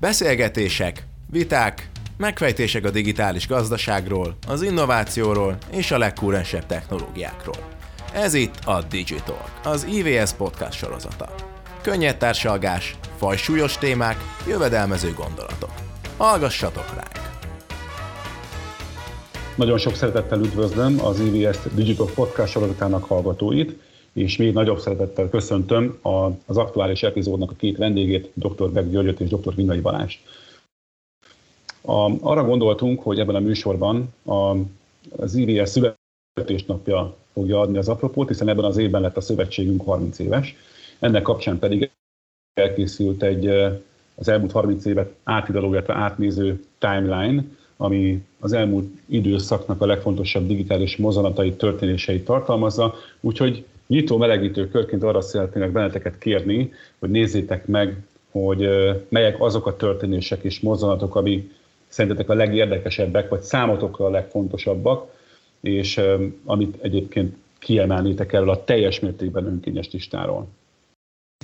Beszélgetések, viták, megfejtések a digitális gazdaságról, az innovációról és a legkúrensebb technológiákról. Ez itt a Digitalk, az IVS podcast sorozata. Könnyed társalgás, fajsúlyos témák, jövedelmező gondolatok. Hallgassatok ránk! Nagyon sok szeretettel üdvözlöm az IVS Digital Podcast sorozatának hallgatóit, és még nagyobb szeretettel köszöntöm az aktuális epizódnak a két vendégét, dr. Beck Györgyöt és dr. Vinnai Balázs. A, arra gondoltunk, hogy ebben a műsorban a, az IVS születésnapja fogja adni az apropót, hiszen ebben az évben lett a szövetségünk 30 éves. Ennek kapcsán pedig elkészült egy az elmúlt 30 évet átidaló, illetve átnéző timeline, ami az elmúlt időszaknak a legfontosabb digitális mozzanatait, történéseit tartalmazza. Úgyhogy nyitó melegítő körként arra szeretnének benneteket kérni, hogy nézzétek meg, hogy melyek azok a történések és mozzanatok, ami szerintetek a legérdekesebbek, vagy számotokra a legfontosabbak, és amit egyébként kiemelnétek erről a teljes mértékben önkényes listáról.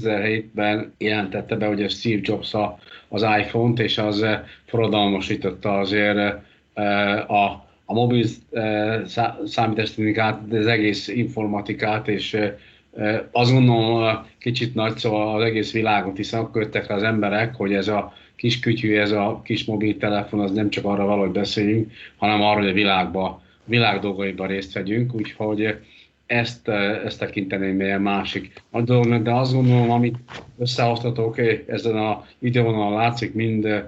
2007-ben jelentette be, hogy a Steve Jobs a, az iPhone-t, és az forradalmasította azért a a mobil eh, számítástechnikát, az egész informatikát, és eh, azt gondolom kicsit nagy szóval az egész világot, hiszen akkor jöttek az emberek, hogy ez a kis kütyű, ez a kis mobiltelefon, az nem csak arra való, hogy beszéljünk, hanem arra, hogy a világba, világ dolgaiban részt vegyünk, úgyhogy ezt, eh, ezt tekinteném ilyen másik nagy dolognak, de azt gondolom, amit összehoztatok ezen a videónal látszik, mind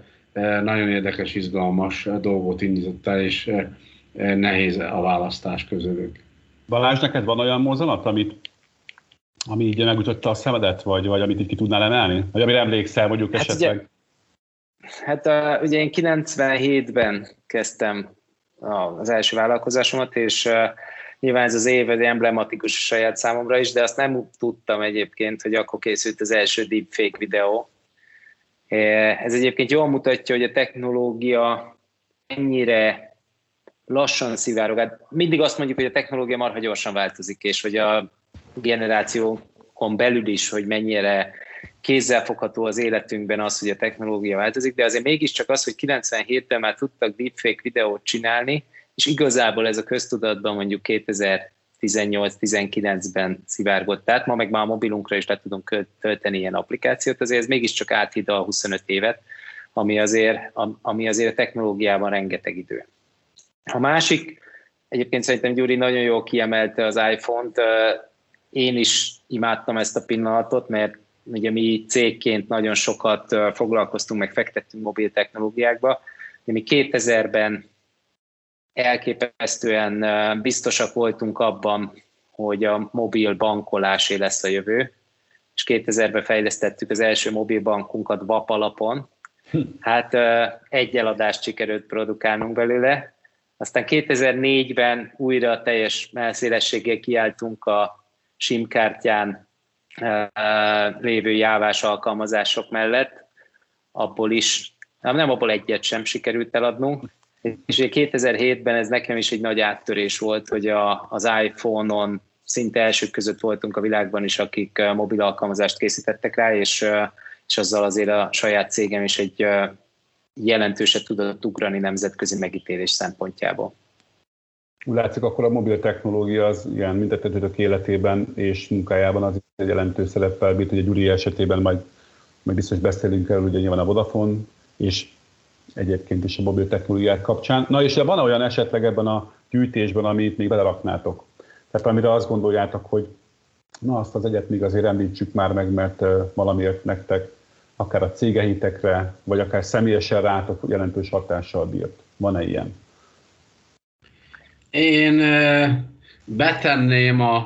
nagyon érdekes, izgalmas dolgot indított el, és nehéz a választás közülük. Balázs, neked van olyan mozzanat, amit, ami így megütötte a szemedet, vagy, vagy amit így ki tudnál emelni? Vagy amire emlékszel mondjuk hát esetleg? Ugye, hát uh, ugye én 97-ben kezdtem az első vállalkozásomat, és uh, nyilván ez az év egy emblematikus a saját számomra is, de azt nem tudtam egyébként, hogy akkor készült az első deepfake videó. Ez egyébként jól mutatja, hogy a technológia ennyire lassan szivárog. Hát mindig azt mondjuk, hogy a technológia marha gyorsan változik, és hogy a generációkon belül is, hogy mennyire kézzelfogható az életünkben az, hogy a technológia változik, de azért mégiscsak az, hogy 97-ben már tudtak deepfake videót csinálni, és igazából ez a köztudatban mondjuk 2018-19-ben szivárgott át, ma meg már a mobilunkra is le tudunk tölteni ilyen applikációt, azért ez mégiscsak áthid a 25 évet, ami azért, ami azért a technológiában rengeteg idő. A másik, egyébként szerintem Gyuri nagyon jól kiemelte az iPhone-t, én is imádtam ezt a pillanatot, mert ugye mi cégként nagyon sokat foglalkoztunk, meg fektettünk mobil technológiákba. Mi 2000-ben elképesztően biztosak voltunk abban, hogy a mobil bankolásé lesz a jövő, és 2000-ben fejlesztettük az első mobilbankunkat VAP alapon. Hm. Hát egy eladást sikerült produkálnunk belőle, aztán 2004-ben újra teljes melszélességgel kiálltunk a SIM kártyán lévő jávás alkalmazások mellett, abból is, nem abból egyet sem sikerült eladnunk, és 2007-ben ez nekem is egy nagy áttörés volt, hogy a, az iPhone-on szinte elsők között voltunk a világban is, akik mobil alkalmazást készítettek rá, és, és azzal azért a saját cégem is egy jelentőset tudott ugrani nemzetközi megítélés szempontjából. Látszik, akkor a mobil technológia az ilyen mindetetőtök életében és munkájában az egy jelentős szereppel bírt, ugye Gyuri esetében majd, majd biztos beszélünk el, ugye nyilván a Vodafone, és egyébként is a mobil technológiák kapcsán. Na és van olyan esetleg ebben a gyűjtésben, amit még beleraknátok? Tehát amire azt gondoljátok, hogy na azt az egyet még azért említsük már meg, mert valamiért nektek akár a cégeitekre, vagy akár személyesen rátok jelentős hatással bírt? Van-e ilyen? Én betenném a,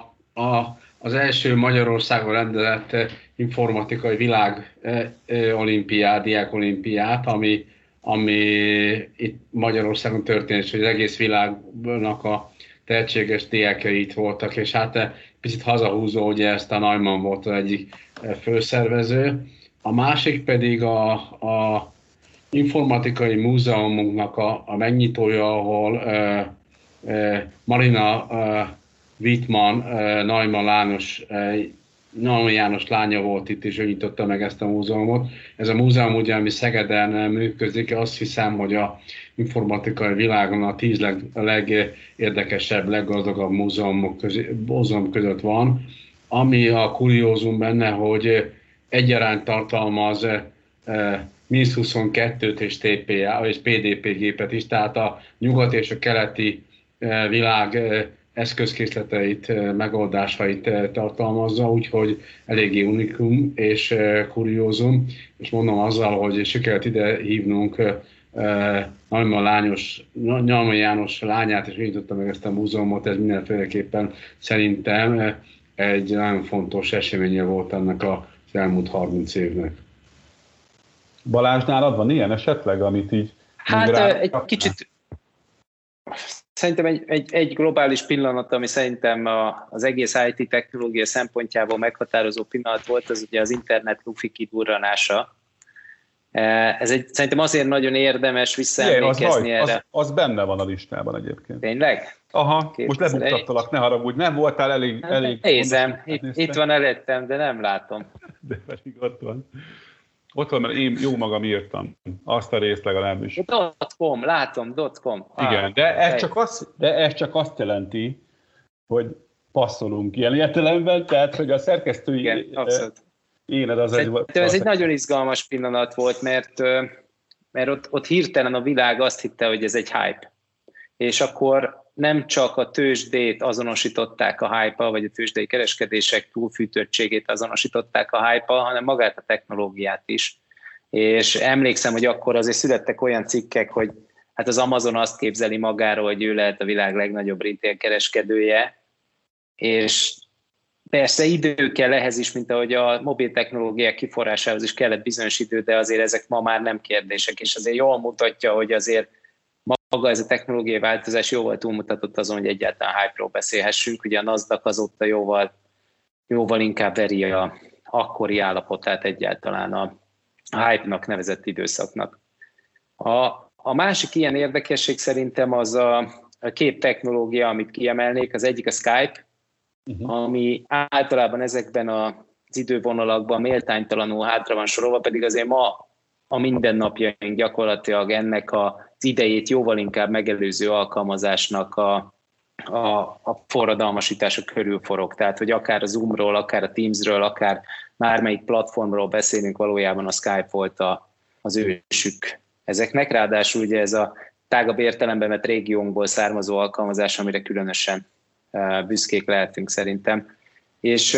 a, az első Magyarországon rendezett informatikai világ olimpiát, diák olimpiát, ami, ami itt Magyarországon történt, hogy az egész világnak a tehetséges diákjai itt voltak, és hát picit hazahúzó, hogy ezt a Neumann volt az egyik főszervező, a másik pedig a, a informatikai múzeumunknak a, a megnyitója, ahol uh, uh, Marina uh, Wittmann, uh, Neumann Lános uh, Nalmi János lánya volt itt, és ő nyitotta meg ezt a múzeumot. Ez a múzeum ugye, ami Szegeden működik, azt hiszem, hogy a informatikai világon a tíz leg, legérdekesebb, leggazdagabb múzeumok közé, múzeum között van. Ami a kuriózum benne, hogy egyaránt tartalmaz eh, MIS 22-t és TPA, és PDP gépet is, tehát a nyugat és a keleti eh, világ eh, eszközkészleteit, megoldásait tartalmazza, úgyhogy eléggé unikum és kuriózum, és mondom azzal, hogy sikerült ide hívnunk Nalma Lányos, Nalma János lányát, és nyitotta meg ezt a múzeumot, ez mindenféleképpen szerintem egy nagyon fontos eseménye volt ennek az elmúlt 30 évnek. Balázs, nálad van ilyen esetleg, amit így... Hát egy kicsit, Szerintem egy, egy, egy globális pillanat, ami szerintem a, az egész IT technológia szempontjából meghatározó pillanat volt, az ugye az internet lufi kidurranása. E, ez egy, szerintem azért nagyon érdemes visszaemlékezni erre. Az, az, benne van a listában egyébként. Tényleg? Aha, most lebuktattalak, ne haragudj, nem voltál elég... Hát, elég nézem, itt, itt van előttem, de nem látom. De pedig ott van. Ott van, mert én jó magam írtam. Azt a részt legalábbis. .com, látom, .com. Igen, ah, de, ez csak azt, de ez csak azt jelenti, hogy passzolunk ilyen értelemben, tehát hogy a szerkesztői Igen, abszolút. éned az egy... Ez egy nagyon izgalmas pillanat volt, mert, mert ott, ott hirtelen a világ azt hitte, hogy ez egy hype. És akkor nem csak a tőzsdét azonosították a hype vagy a tőzsdei kereskedések túlfűtöttségét azonosították a hype hanem magát a technológiát is. És emlékszem, hogy akkor azért születtek olyan cikkek, hogy hát az Amazon azt képzeli magáról, hogy ő lehet a világ legnagyobb retail kereskedője, és persze idő kell ehhez is, mint ahogy a mobil technológiák kiforrásához is kellett bizonyos idő, de azért ezek ma már nem kérdések, és azért jól mutatja, hogy azért maga ez a technológiai változás jóval túlmutatott azon, hogy egyáltalán hype-ról beszélhessünk. Ugye a NASDAQ azóta jóval, jóval inkább veri a akkori állapotát egyáltalán a hype-nak nevezett időszaknak. A, a másik ilyen érdekesség szerintem az a, a két technológia, amit kiemelnék. Az egyik a Skype, uh-huh. ami általában ezekben az idővonalakban méltánytalanul hátra van sorolva, pedig azért ma a mindennapjaink gyakorlatilag ennek az idejét jóval inkább megelőző alkalmazásnak a, a, a forradalmasítása körül forog. Tehát, hogy akár a Zoomról, akár a Teamsről, akár bármelyik platformról beszélünk, valójában a Skype volt a, az ősük ezeknek. Ráadásul ugye ez a tágabb értelemben vett régiónkból származó alkalmazás, amire különösen büszkék lehetünk szerintem. És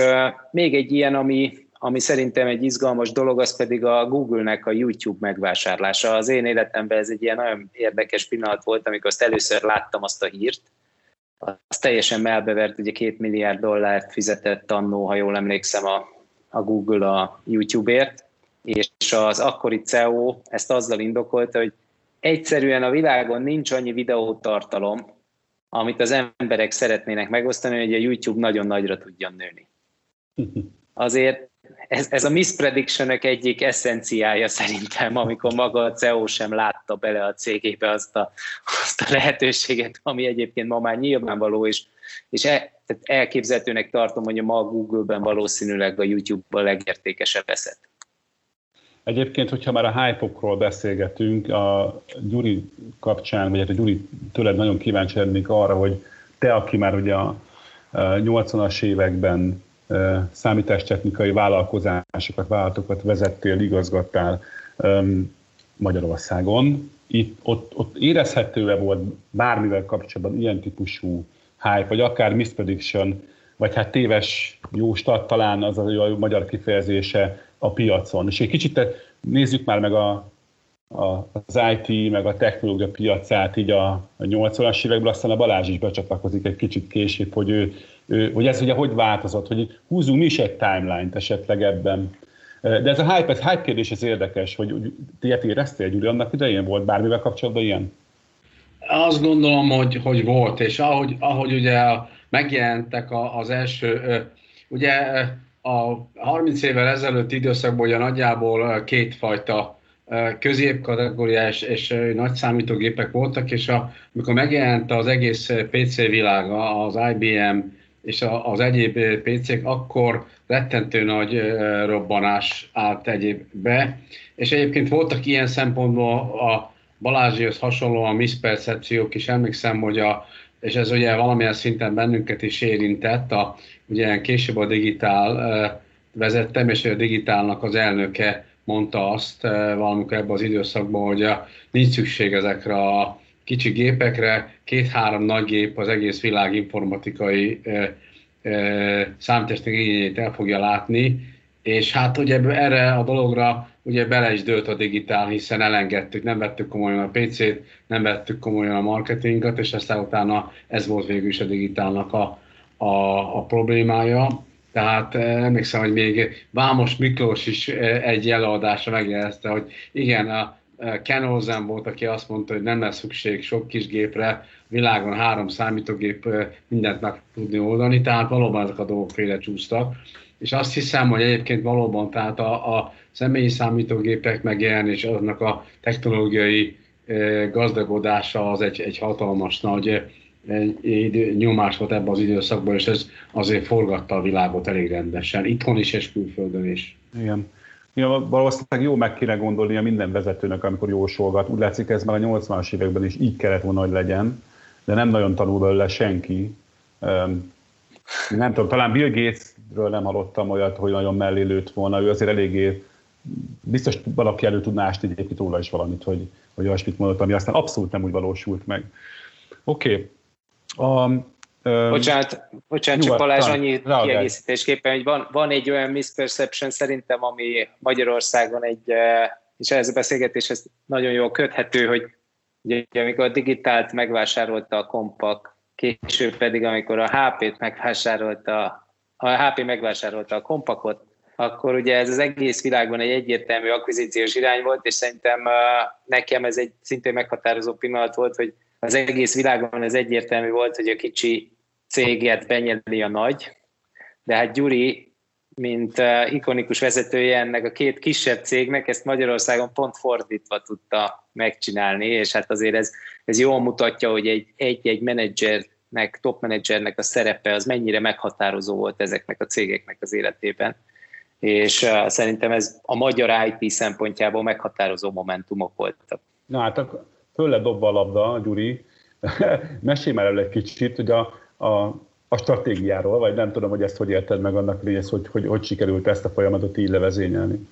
még egy ilyen, ami, ami szerintem egy izgalmas dolog, az pedig a Google-nek a YouTube megvásárlása. Az én életemben ez egy ilyen nagyon érdekes pillanat volt, amikor azt először láttam azt a hírt, az teljesen melbevert, ugye két milliárd dollárt fizetett annó, ha jól emlékszem, a, a Google a YouTube-ért, és az akkori CEO ezt azzal indokolta, hogy egyszerűen a világon nincs annyi videótartalom, amit az emberek szeretnének megosztani, hogy a YouTube nagyon nagyra tudjon nőni. Azért ez, ez a misprediction egyik eszenciája szerintem, amikor maga a CEO sem látta bele a cégébe azt a, azt a lehetőséget, ami egyébként ma már nyilvánvaló, és, és el, tehát elképzelhetőnek tartom, hogy ma a Google-ben valószínűleg a YouTube-ban legértékesebb eszet. Egyébként, hogyha már a hype beszélgetünk, a Gyuri kapcsán, vagy hát a Gyuri tőled nagyon kíváncsi lennék arra, hogy te, aki már ugye a 80-as években számítástechnikai vállalkozásokat, vállalatokat vezettél, igazgattál Magyarországon. Itt, ott, ott érezhető-e volt bármivel kapcsolatban ilyen típusú hype, vagy akár misprediction, vagy hát téves jóstat talán az a magyar kifejezése a piacon. És egy kicsit nézzük már meg a, a, az IT, meg a technológia piacát így a, a 80-as évekből, aztán a Balázs is becsatlakozik egy kicsit később, hogy ő hogy ez ugye hogy változott, hogy húzunk mi is egy timeline-t esetleg ebben. De ez a hype, ez hype kérdés, ez érdekes, hogy ilyet éreztél, Gyuri, annak idején volt bármivel kapcsolatban ilyen? Azt gondolom, hogy, hogy volt, és ahogy, ahogy ugye megjelentek az első, ugye a 30 évvel ezelőtt időszakban ugye nagyjából kétfajta középkategóriás és nagy számítógépek voltak, és a, amikor megjelent az egész PC világa, az IBM, és az egyéb PC-k, akkor rettentő nagy robbanás állt egyébbe. És egyébként voltak ilyen szempontból a Balázsihoz hasonlóan miszpercepciók is. Emlékszem, hogy a, és ez ugye valamilyen szinten bennünket is érintett, a, ugye később a digitál vezettem, és a digitálnak az elnöke mondta azt valamikor ebben az időszakban, hogy a, nincs szükség ezekre a kicsi gépekre, két-három nagy gép az egész világ informatikai számítástechnikai igényét el fogja látni, és hát ugye erre a dologra ugye bele is dőlt a digitál, hiszen elengedtük, nem vettük komolyan a PC-t, nem vettük komolyan a marketingot, és aztán utána ez volt végül is a digitálnak a, a, a problémája. Tehát emlékszem, hogy még Vámos Miklós is egy előadásra megjelezte, hogy igen, a Ken Olsen volt, aki azt mondta, hogy nem lesz szükség sok kis gépre, világon három számítógép mindent meg tudni oldani, tehát valóban ezek a dolgok félrecsúsztak. És azt hiszem, hogy egyébként valóban tehát a, a személyi számítógépek megjelenés, aznak a technológiai gazdagodása az egy, egy hatalmas nagy nyomás volt ebben az időszakban, és ez azért forgatta a világot elég rendesen, itthon is és külföldön is. Igen. Ja, valószínűleg jó meg kéne gondolni a minden vezetőnek, amikor jósolgat. Úgy látszik, ez már a 80-as években is így kellett volna, hogy legyen, de nem nagyon tanul belőle senki. Nem tudom, talán Bill Gatesről nem hallottam olyat, hogy nagyon mellé lőtt volna. Ő azért eléggé biztos valaki elő tudná ásni egyébként róla is valamit, hogy, hogy olyasmit mondott, ami aztán abszolút nem úgy valósult meg. Oké. Okay. Bocsánat, bocsánat csak Balázs, annyi kiegészítésképpen, hogy van, van egy olyan misperception szerintem, ami Magyarországon egy, és ez a beszélgetéshez nagyon jól köthető, hogy ugye, amikor a digitált megvásárolta a kompak, később pedig amikor a HP-t megvásárolta, a HP megvásárolta a kompakot, akkor ugye ez az egész világban egy egyértelmű akvizíciós irány volt, és szerintem nekem ez egy szintén meghatározó pillanat volt, hogy az egész világban ez egyértelmű volt, hogy a kicsi céget benyeli a nagy, de hát Gyuri, mint uh, ikonikus vezetője ennek a két kisebb cégnek, ezt Magyarországon pont fordítva tudta megcsinálni, és hát azért ez, ez jól mutatja, hogy egy, egy-egy menedzsernek, top menedzsernek a szerepe az mennyire meghatározó volt ezeknek a cégeknek az életében és uh, szerintem ez a magyar IT szempontjából meghatározó momentumok voltak. Na hát fölle dobva a labda, Gyuri, mesélj már el egy kicsit, hogy a, a, a stratégiáról, vagy nem tudom, hogy ezt hogy érted meg annak, ez, hogy, hogy, hogy sikerült ezt a folyamatot így levezényelni.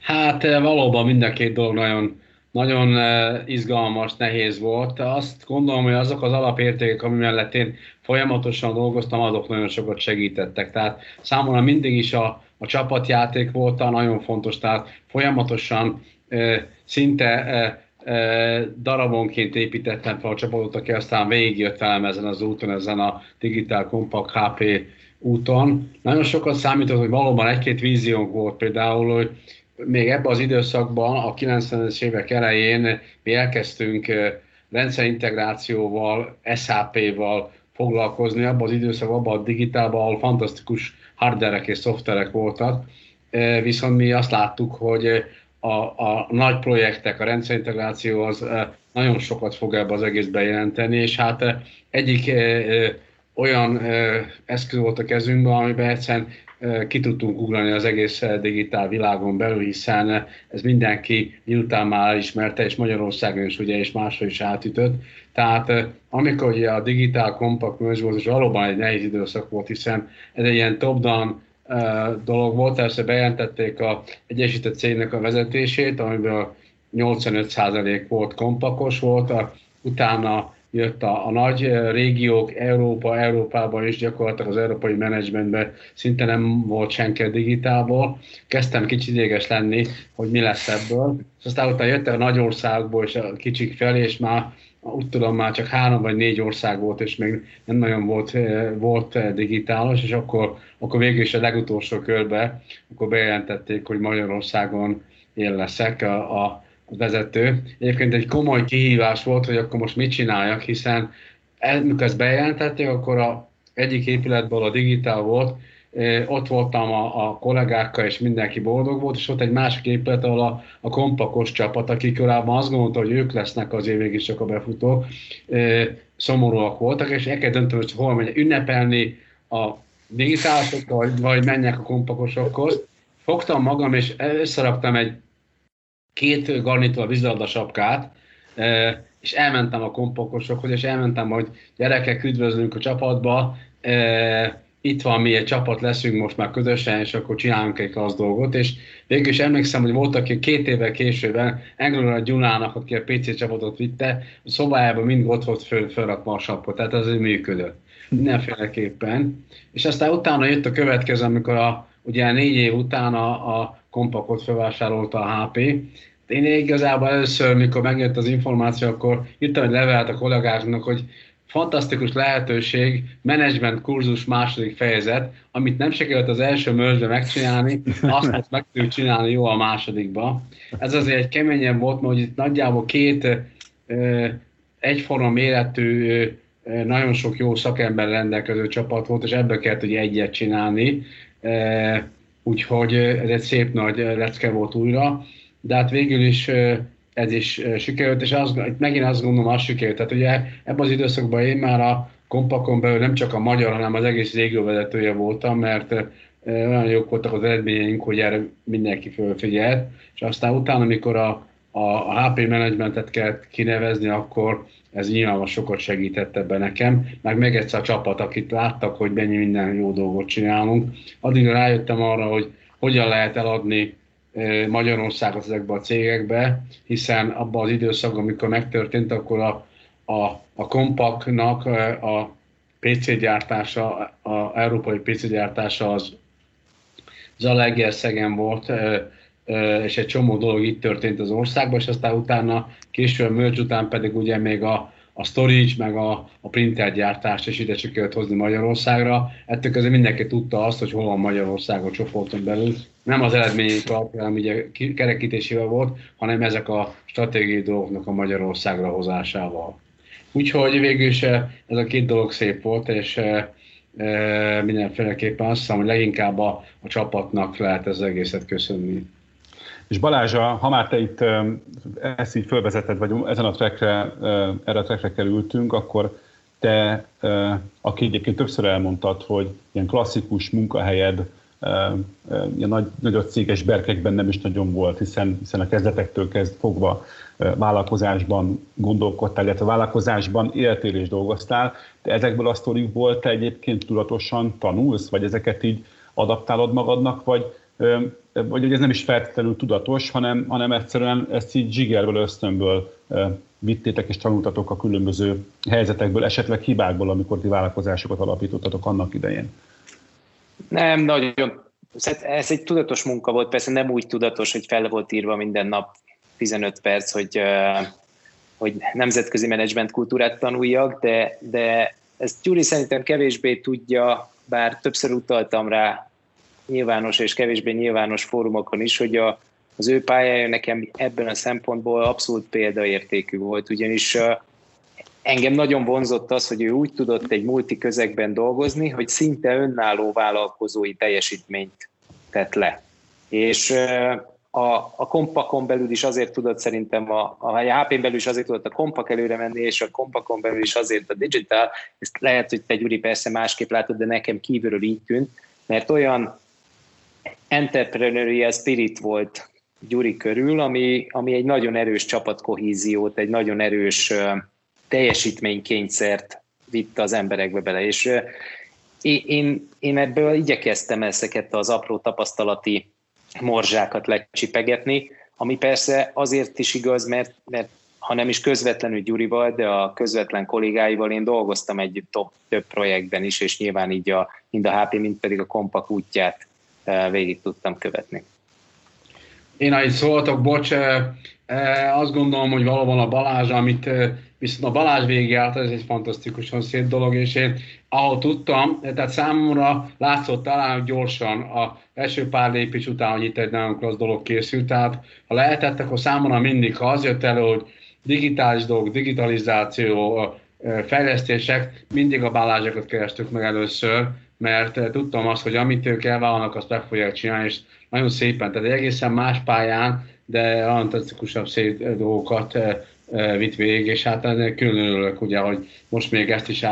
Hát valóban mind a két dolog nagyon, nagyon izgalmas, nehéz volt. Azt gondolom, hogy azok az alapértékek, ami mellett én folyamatosan dolgoztam, azok nagyon sokat segítettek. Tehát számomra mindig is a, a csapatjáték volt a nagyon fontos, tehát folyamatosan szinte darabonként építettem fel a csapatot, aki aztán végigjött velem ezen az úton, ezen a Digital Compact HP úton. Nagyon sokat számított, hogy valóban egy-két víziónk volt például, hogy még ebben az időszakban, a 90-es évek elején mi elkezdtünk rendszerintegrációval, SAP-val foglalkozni, abban az időszakban, abban a digitálban, ahol fantasztikus hardverek és szoftverek voltak, viszont mi azt láttuk, hogy a, a nagy projektek, a rendszerintegráció az nagyon sokat fog ebbe az egészbe jelenteni, és hát egyik olyan eszköz volt a kezünkben, amiben egyszerűen ki tudtunk ugrani az egész digitál világon belül, hiszen ez mindenki miután már ismerte, és Magyarországon is ugye, és máshol is átütött. Tehát amikor ugye a digitál kompakt volt, és valóban egy nehéz időszak volt, hiszen ez egy ilyen top-down dolog volt, persze bejelentették a Egyesített Cégnek a vezetését, amiből 85% volt kompakos volt, utána jött a, a nagy régiók, Európa, Európában is gyakorlatilag az európai menedzsmentben szinte nem volt senki a digitálból. Kezdtem kicsit idéges lenni, hogy mi lesz ebből. És aztán utána jöttek a nagy országból és a kicsik felé, és már úgy tudom, már csak három vagy négy ország volt, és még nem nagyon volt, volt digitálos, és akkor, akkor végül is a legutolsó körbe, akkor bejelentették, hogy Magyarországon én leszek a, a vezető. Egyébként egy komoly kihívás volt, hogy akkor most mit csináljak, hiszen amikor ezt bejelentették, akkor a egyik épületből a digitál volt, ott voltam a, a kollégákkal, és mindenki boldog volt, és ott egy másik épület, ahol a, a kompakos csapat, akik korábban azt gondolta, hogy ők lesznek az végig csak a befutók, szomorúak voltak, és el kell dönteni, hogy hol megy ünnepelni a digitálisokkal, vagy, vagy menjek a kompakosokhoz. Fogtam magam, és összeraktam egy két garnitúra vízilabda sapkát, és elmentem a kompakosokhoz, és elmentem, hogy gyerekek, üdvözlünk a csapatba, itt van, mi egy csapat leszünk most már közösen, és akkor csinálunk egy klassz dolgot, és végül is emlékszem, hogy volt, aki két évvel későbben Englőre Gyulának, aki a PC csapatot vitte, a szobájában mind ott volt föl, fölrakva a sapot, tehát az működött mindenféleképpen. És aztán utána jött a következő, amikor a, ugye négy év után a, a kompakot felvásárolta a HP. Én igazából először, mikor megjött az információ, akkor írtam egy levelet a kollégáknak, hogy fantasztikus lehetőség, menedzsment kurzus második fejezet, amit nem sikerült az első mörzsbe megcsinálni, azt most meg tudjuk csinálni jó a másodikba. Ez azért egy keményebb volt, mert itt nagyjából két ö, egyforma méretű, nagyon sok jó szakember rendelkező csapat volt, és ebből kellett ugye egyet csinálni. Úgyhogy ez egy szép nagy lecke volt újra, de hát végül is ez is sikerült, és az, megint azt gondolom, az sikerült. Tehát ugye ebben az időszakban én már a kompakon belül nem csak a magyar, hanem az egész régióvezetője voltam, mert olyan jók voltak az eredményeink, hogy erre mindenki fölfigyelt, és aztán utána, amikor a, a, a HP menedzsmentet kellett kinevezni, akkor ez nyilvánvalóan sokat segített ebben nekem, meg meg egyszer a csapat, akit láttak, hogy mennyi minden jó dolgot csinálunk. Addig rájöttem arra, hogy hogyan lehet eladni Magyarországot ezekbe a cégekbe, hiszen abban az időszakban, amikor megtörtént, akkor a, a, a kompaknak a PC gyártása, a európai PC gyártása az Zalaegerszegen volt, és egy csomó dolog itt történt az országban, és aztán utána, később a merge után pedig ugye még a, a storage, meg a, a printer gyártást is ide sikerült hozni Magyarországra. Ettől közben mindenki tudta azt, hogy hol van Magyarország a csoporton belül. Nem az eredmények alapján, ugye kerekítésével volt, hanem ezek a stratégiai dolgoknak a Magyarországra hozásával. Úgyhogy végül is eh, ez a két dolog szép volt, és e, mindenféleképpen azt hiszem, hogy leginkább a, a csapatnak lehet ez egészet köszönni. És Balázs, ha már te itt ezt így fölvezeted, vagy ezen a trackre, erre a trackre kerültünk, akkor te, aki egyébként többször elmondtad, hogy ilyen klasszikus munkahelyed, ilyen nagy, nagyobb céges berkekben nem is nagyon volt, hiszen, hiszen a kezdetektől kezd fogva vállalkozásban gondolkodtál, illetve vállalkozásban éltél és dolgoztál. De ezekből a sztorikból te egyébként tudatosan tanulsz, vagy ezeket így adaptálod magadnak, vagy, vagy hogy ez nem is feltétlenül tudatos, hanem, hanem egyszerűen ezt így zsigerből, ösztönből vittétek és tanultatok a különböző helyzetekből, esetleg hibákból, amikor ti vállalkozásokat alapítottatok annak idején? Nem, nagyon. Ez egy tudatos munka volt, persze nem úgy tudatos, hogy fel volt írva minden nap 15 perc, hogy, hogy nemzetközi menedzsment kultúrát tanuljak, de, de ezt Gyuri szerintem kevésbé tudja, bár többször utaltam rá nyilvános és kevésbé nyilvános fórumokon is, hogy a, az ő pályája nekem ebben a szempontból abszolút példaértékű volt, ugyanis engem nagyon vonzott az, hogy ő úgy tudott egy multi közegben dolgozni, hogy szinte önálló vállalkozói teljesítményt tett le. És a, a kompakon belül is azért tudott szerintem, a, a HP-n belül is azért tudott a kompak előre menni, és a kompakon belül is azért a digital, ezt lehet, hogy te Gyuri persze másképp látod, de nekem kívülről így tűnt, mert olyan entrepreneurial spirit volt Gyuri körül, ami, ami egy nagyon erős csapatkohíziót, egy nagyon erős teljesítménykényszert vitt az emberekbe bele, és én, én ebből igyekeztem ezeket az apró tapasztalati morzsákat lecsipegetni, ami persze azért is igaz, mert, mert ha nem is közvetlenül Gyurival, de a közvetlen kollégáival én dolgoztam egy top, több projektben is, és nyilván így a, mind a HP, mind pedig a Kompak útját végig tudtam követni. Én, ahogy szóltak, bocs, azt gondolom, hogy valóban a Balázs, amit viszont a Balázs végigjárt, ez egy fantasztikusan szép dolog, és én ahol tudtam, tehát számomra látszott talán hogy gyorsan a első pár lépés után, hogy itt egy nagyon klassz dolog készült, tehát ha lehetett, akkor számomra mindig, ha az jött elő, hogy digitális dolgok, digitalizáció, fejlesztések, mindig a Balázsokat kerestük meg először, mert tudtam azt, hogy amit ők elvállalnak, azt meg fogják csinálni, és nagyon szépen, tehát egy egészen más pályán, de fantasztikusabb szép dolgokat vitt végig, és hát külön örülök, ugye, hogy most még ezt is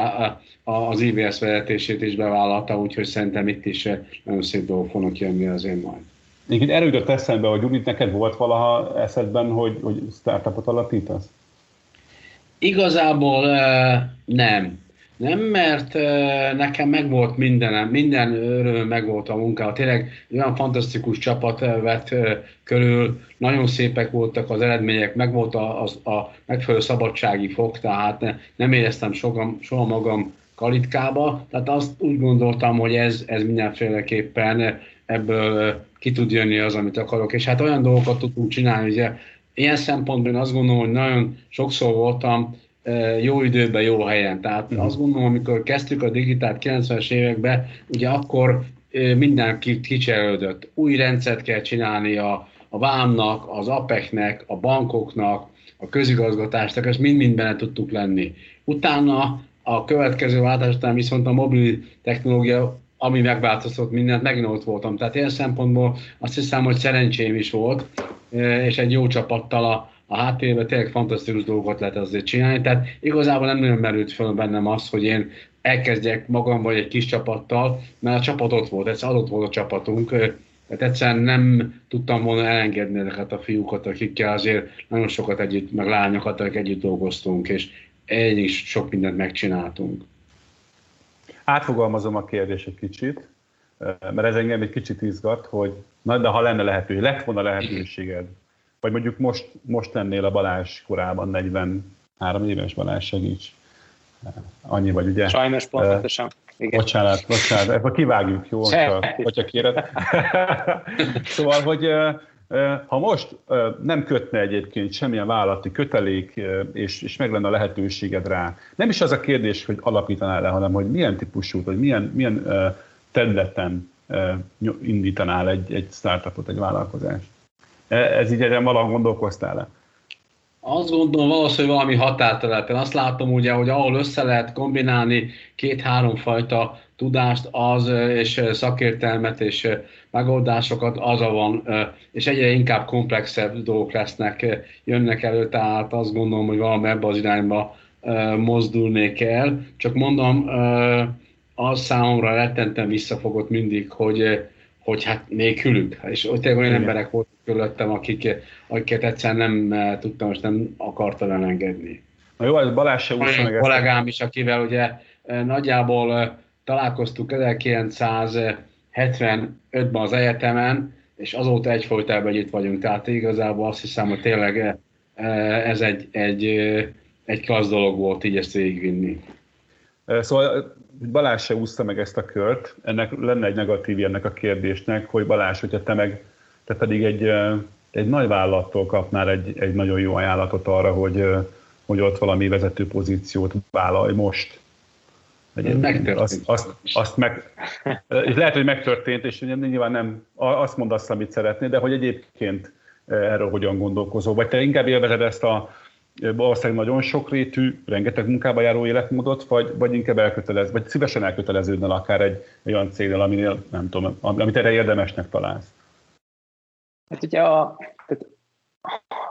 az IBS vezetését is bevállalta, úgyhogy szerintem itt is nagyon szép dolgok fognak jönni azért majd. Egyébként erről jutott eszembe, hogy Judit, neked volt valaha eszedben, hogy, hogy startupot alapítasz? Igazából nem. Nem, mert nekem megvolt mindenem, minden öröm megvolt a munka. Tényleg olyan fantasztikus csapat vett körül, nagyon szépek voltak az eredmények, megvolt a, a, a megfelelő szabadsági fok, tehát nem éreztem soha, soha magam kalitkába, tehát azt úgy gondoltam, hogy ez, ez mindenféleképpen ebből ki tud jönni az, amit akarok. És hát olyan dolgokat tudtunk csinálni, hogy ilyen szempontból én azt gondolom, hogy nagyon sokszor voltam jó időben, jó helyen. Tehát uh-huh. azt gondolom, amikor kezdtük a digitált 90-es években, ugye akkor mindenki kicserődött. Új rendszert kell csinálni a, a vámnak, az APEC-nek, a bankoknak, a közigazgatásnak, ezt mind-mind benne tudtuk lenni. Utána a következő váltás után viszont a mobil technológia, ami megváltoztatott mindent, megint ott voltam. Tehát ilyen szempontból azt hiszem, hogy szerencsém is volt, és egy jó csapattal a, a háttérben tényleg fantasztikus dolgokat lehet azért csinálni, tehát igazából nem nagyon merült fel bennem az, hogy én elkezdjek magam vagy egy kis csapattal, mert a csapat ott volt, ez adott volt a csapatunk, tehát egyszerűen nem tudtam volna elengedni ezeket a fiúkat, akikkel azért nagyon sokat együtt, meg lányokat, akik együtt dolgoztunk, és egy is sok mindent megcsináltunk. Átfogalmazom a kérdést egy kicsit, mert ez engem egy kicsit izgat, hogy na, de ha lenne lehetőség, lett volna lehetőséged vagy mondjuk most, most lennél a Balázs korában 43 éves Balázs, segíts. Annyi vagy, ugye? Sajnos pontosan. Igen. Bocsánat, bocsánat, ebben kivágjuk, jó, hogyha kéred. szóval, hogy ha most nem kötne egyébként semmilyen vállalati kötelék, és, és meg lenne a lehetőséged rá, nem is az a kérdés, hogy alapítanál le, hanem hogy milyen típusú, vagy milyen, milyen területen indítanál egy, egy startupot, egy vállalkozást. E, ez így ezen valahogy gondolkoztál-e? Azt gondolom valószínűleg valami határterületen. Azt látom ugye, hogy ahol össze lehet kombinálni két-három fajta tudást az, és szakértelmet és megoldásokat, az a van, és egyre inkább komplexebb dolgok lesznek, jönnek elő, tehát azt gondolom, hogy valami ebbe az irányba mozdulnék el. Csak mondom, az számomra rettenten visszafogott mindig, hogy hogy hát nélkülük. És ott olyan emberek voltak körülöttem, akik, akiket egyszerűen nem eh, tudtam, és nem akartam elengedni. Na jó, ez Balázs se úszta meg kollégám is, akivel ugye eh, nagyjából eh, találkoztuk 1975-ben az egyetemen, és azóta egyfolytában itt vagyunk. Tehát igazából azt hiszem, hogy tényleg ez egy, egy, egy klassz dolog volt így ezt végigvinni. Szóval Balázs se úszta meg ezt a kört, ennek lenne egy negatív ennek a kérdésnek, hogy Balázs, hogyha te meg, te pedig egy, egy nagy vállalattól kapnál egy, egy nagyon jó ajánlatot arra, hogy, hogy ott valami vezető pozíciót vállalj most. Megtörtént. Azt, azt, azt meg, és lehet, hogy megtörtént, és nyilván nem azt mondasz, amit szeretnél, de hogy egyébként erről hogyan gondolkozol, vagy te inkább élvezed ezt a, valószínűleg nagyon sokrétű, rengeteg munkába járó életmódot, vagy, vagy inkább elkötelez, vagy szívesen elköteleződne akár egy, egy olyan cégnél, aminél, nem tudom, amit erre érdemesnek találsz? Hát ugye a, tehát,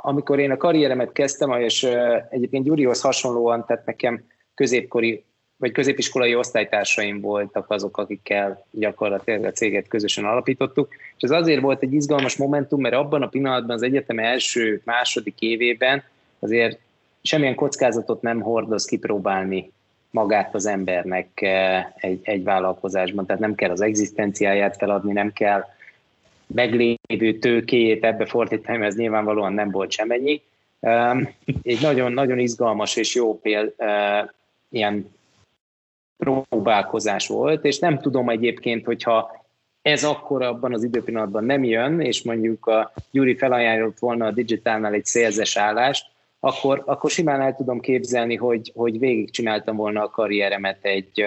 amikor én a karrieremet kezdtem, és egyébként Gyurihoz hasonlóan, tehát nekem középkori vagy középiskolai osztálytársaim voltak azok, akikkel gyakorlatilag a céget közösen alapítottuk, és ez azért volt egy izgalmas momentum, mert abban a pillanatban az egyetem első, második évében azért semmilyen kockázatot nem hordoz kipróbálni magát az embernek egy, egy vállalkozásban, tehát nem kell az egzisztenciáját feladni, nem kell meglévő tőkéjét ebbe fordítani, ez nyilvánvalóan nem volt semennyi. Egy nagyon, nagyon izgalmas és jó péld, eh, ilyen próbálkozás volt, és nem tudom egyébként, hogyha ez akkor abban az időpillanatban nem jön, és mondjuk a Gyuri felajánlott volna a digitálnál egy szélzes állást, akkor, akkor simán el tudom képzelni, hogy, hogy végigcsináltam volna a karrieremet egy,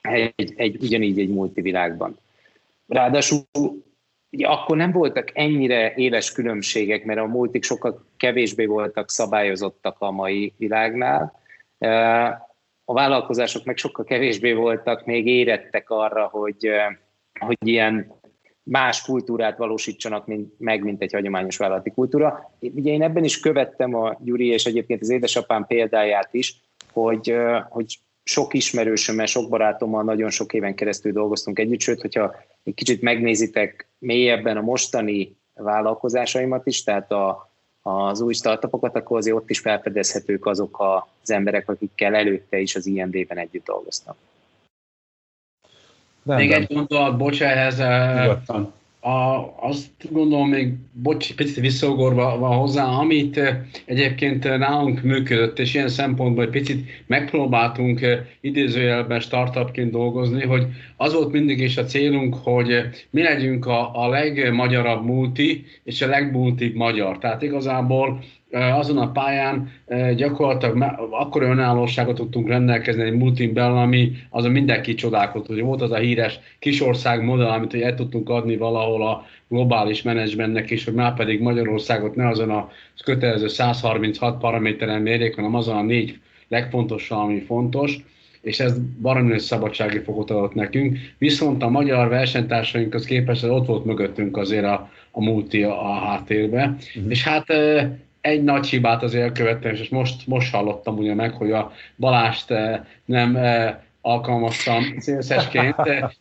egy, egy ugyanígy egy multivilágban. Ráadásul ugye akkor nem voltak ennyire éles különbségek, mert a multik sokkal kevésbé voltak szabályozottak a mai világnál. A vállalkozások meg sokkal kevésbé voltak még érettek arra, hogy, hogy ilyen más kultúrát valósítsanak mint, meg, mint egy hagyományos vállalati kultúra. Ugye én ebben is követtem a Gyuri és egyébként az édesapám példáját is, hogy, hogy sok ismerősömmel, sok barátommal nagyon sok éven keresztül dolgoztunk együtt, sőt, hogyha egy kicsit megnézitek mélyebben a mostani vállalkozásaimat is, tehát a, az új startupokat, akkor azért ott is felfedezhetők azok az emberek, akikkel előtte is az IMD-ben együtt dolgoztak. Még egy gondolat, bocs, ehhez. Nyugodtan a, azt gondolom még, bocs, picit visszaugorva hozzá, amit eh, egyébként eh, nálunk működött, és ilyen szempontból egy picit megpróbáltunk eh, idézőjelben startupként dolgozni, hogy az volt mindig is a célunk, hogy mi legyünk a, a legmagyarabb multi, és a legmultibb magyar. Tehát igazából azon a pályán gyakorlatilag akkor önállóságot tudtunk rendelkezni egy multin belül, ami azon mindenki csodálkozott, hogy volt az a híres kisország modell, amit el tudtunk adni valahol a globális menedzsmentnek is, hogy már pedig Magyarországot ne azon a kötelező 136 paraméteren mérjék, hanem azon a négy legfontosabb, ami fontos és ez baromi nagy szabadsági fokot adott nekünk. Viszont a magyar versenytársainkhoz képest ott volt mögöttünk azért a, a multi a, a háttérbe. Uh-huh. És hát egy nagy hibát azért elkövettem, és most, most hallottam ugye meg, hogy a Balást eh, nem eh, alkalmaztam szélszesként.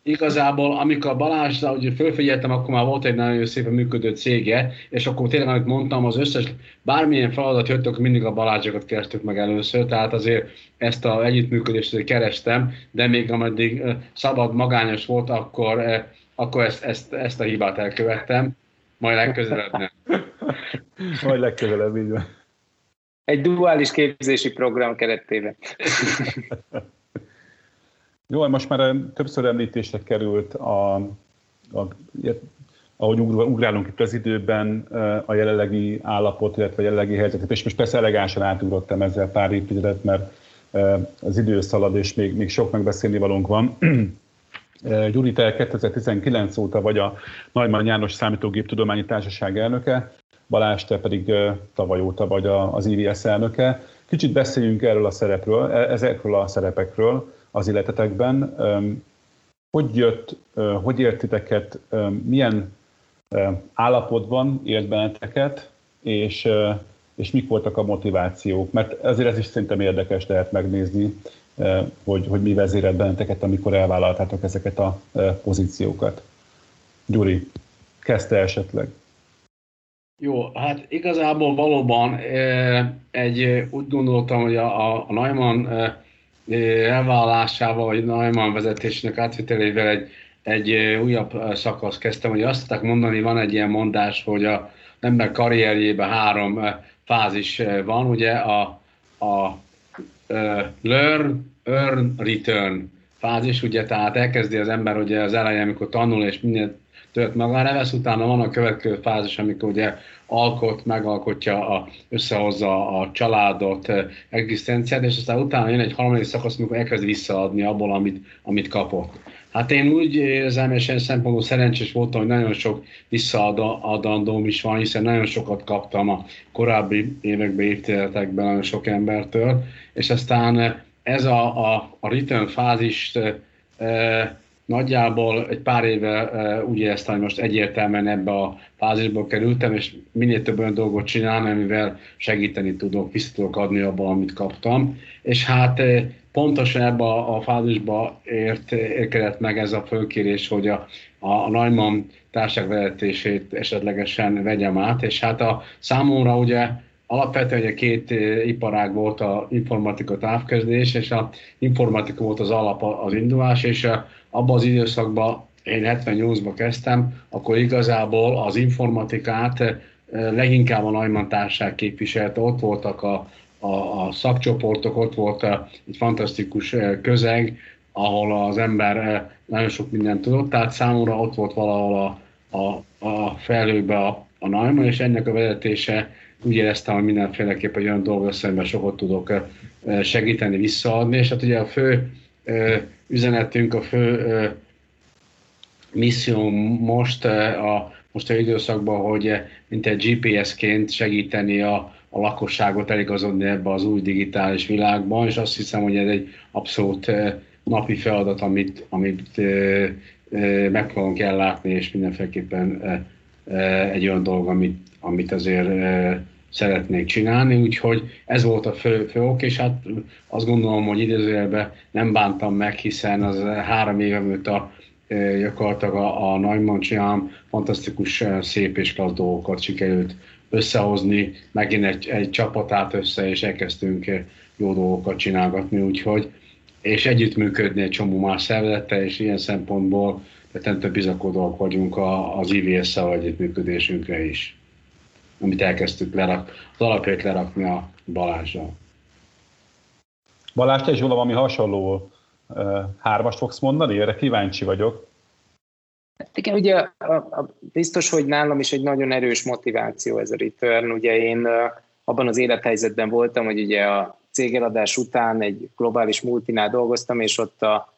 Igazából, amikor a Balázs, ugye fölfigyeltem, akkor már volt egy nagyon szépen működő cége, és akkor tényleg, amit mondtam, az összes, bármilyen feladat jött, akkor mindig a Balázsokat kerestük meg először, tehát azért ezt a együttműködést azért kerestem, de még ameddig eh, szabad, magányos volt, akkor, akkor ezt, ezt, ezt a hibát elkövettem, majd legközelebb nem. Majd legközelebb, így van. Egy duális képzési program keretében. Jó, most már többször említésre került a, a ahogy ugrálunk itt az időben a jelenlegi állapot, illetve a jelenlegi helyzetet, és most persze elegánsan átugrottam ezzel pár évtizedet, mert az idő szalad, és még, még sok megbeszélni valónk van. Te 2019 óta vagy a Nagyman János Számítógép Tudományi Társaság elnöke, Balázs, te pedig tavaly óta vagy az IVS elnöke. Kicsit beszéljünk erről a szerepről, e, ezekről a szerepekről az illetetekben. Hogy jött, hogy értiteket, milyen állapotban ért benneteket, és, és mik voltak a motivációk? Mert ezért ez is szerintem érdekes lehet megnézni, hogy, hogy mi vezérelt benneteket, amikor elvállaltátok ezeket a pozíciókat. Gyuri, kezdte esetleg? Jó, hát igazából valóban egy, úgy gondoltam, hogy a, a Neumann elvállalásával, vagy Neumann vezetésének átvitelével egy, egy újabb szakasz kezdtem, hogy azt tudták mondani, van egy ilyen mondás, hogy a ember karrierjében három fázis van, ugye a, a learn, earn, return fázis, ugye, tehát elkezdi az ember ugye az elején, amikor tanul, és minél tölt magára vesz, utána van a következő fázis, amikor ugye alkot, megalkotja, a, összehozza a családot, egzisztenciát, és aztán utána jön egy harmadik szakasz, amikor elkezd visszaadni abból, amit, amit kapott. Hát én úgy érzem, és én szempontból szerencsés voltam, hogy nagyon sok visszaadandóm is van, hiszen nagyon sokat kaptam a korábbi években, évtizedekben nagyon sok embertől, és aztán ez a, a, a return fázist e, nagyjából egy pár éve úgy éreztem, hogy most egyértelműen ebbe a fázisba kerültem, és minél több olyan dolgot csinálni, amivel segíteni tudok, vissza tudok adni abban, amit kaptam. És hát pontosan ebbe a, a fázisba ért, érkezett meg ez a fölkérés, hogy a, a, Neumann társaságvezetését esetlegesen vegyem át, és hát a számomra ugye alapvetően ugye két iparág volt a informatika távkezdés, és a informatika volt az alap az indulás, és abban az időszakban, én 78-ban kezdtem, akkor igazából az informatikát eh, leginkább a Neumann társág képviselte, ott voltak a, a, a szakcsoportok, ott volt a, egy fantasztikus eh, közeg, ahol az ember eh, nagyon sok mindent tudott, tehát számomra ott volt valahol a, a, a felhőbe a, a Neumann, és ennek a vezetése úgy éreztem, hogy mindenféleképpen olyan dolgok szemben sokat tudok segíteni, visszaadni, és hát ugye a fő üzenetünk, a fő misszió most a most a időszakban, hogy mint egy GPS-ként segíteni a, a lakosságot eligazodni ebbe az új digitális világban, és azt hiszem, hogy ez egy abszolút napi feladat, amit, amit meg fogunk ellátni, és mindenféleképpen egy olyan dolog, amit, amit azért szeretnék csinálni, úgyhogy ez volt a fő, fő ok, és hát azt gondolom, hogy idézőjelben nem bántam meg, hiszen az három éve a gyakorlatilag a, a Neumann csinálom, fantasztikus, szép és klassz dolgokat sikerült összehozni, megint egy, egy csapatát össze, és elkezdtünk jó dolgokat csinálgatni, úgyhogy és együttműködni egy csomó más szervezettel, és ilyen szempontból rettentő bizakodóak vagyunk az IVS-szel együttműködésünkre is, amit elkezdtük lerak, az alapjait lerakni a Balázsral. Balázs, te is valami hasonló uh, hármast fogsz mondani? Erre kíváncsi vagyok. Hát igen, ugye biztos, hogy nálam is egy nagyon erős motiváció ez a return. Ugye én abban az élethelyzetben voltam, hogy ugye a cégeladás után egy globális multinál dolgoztam, és ott a,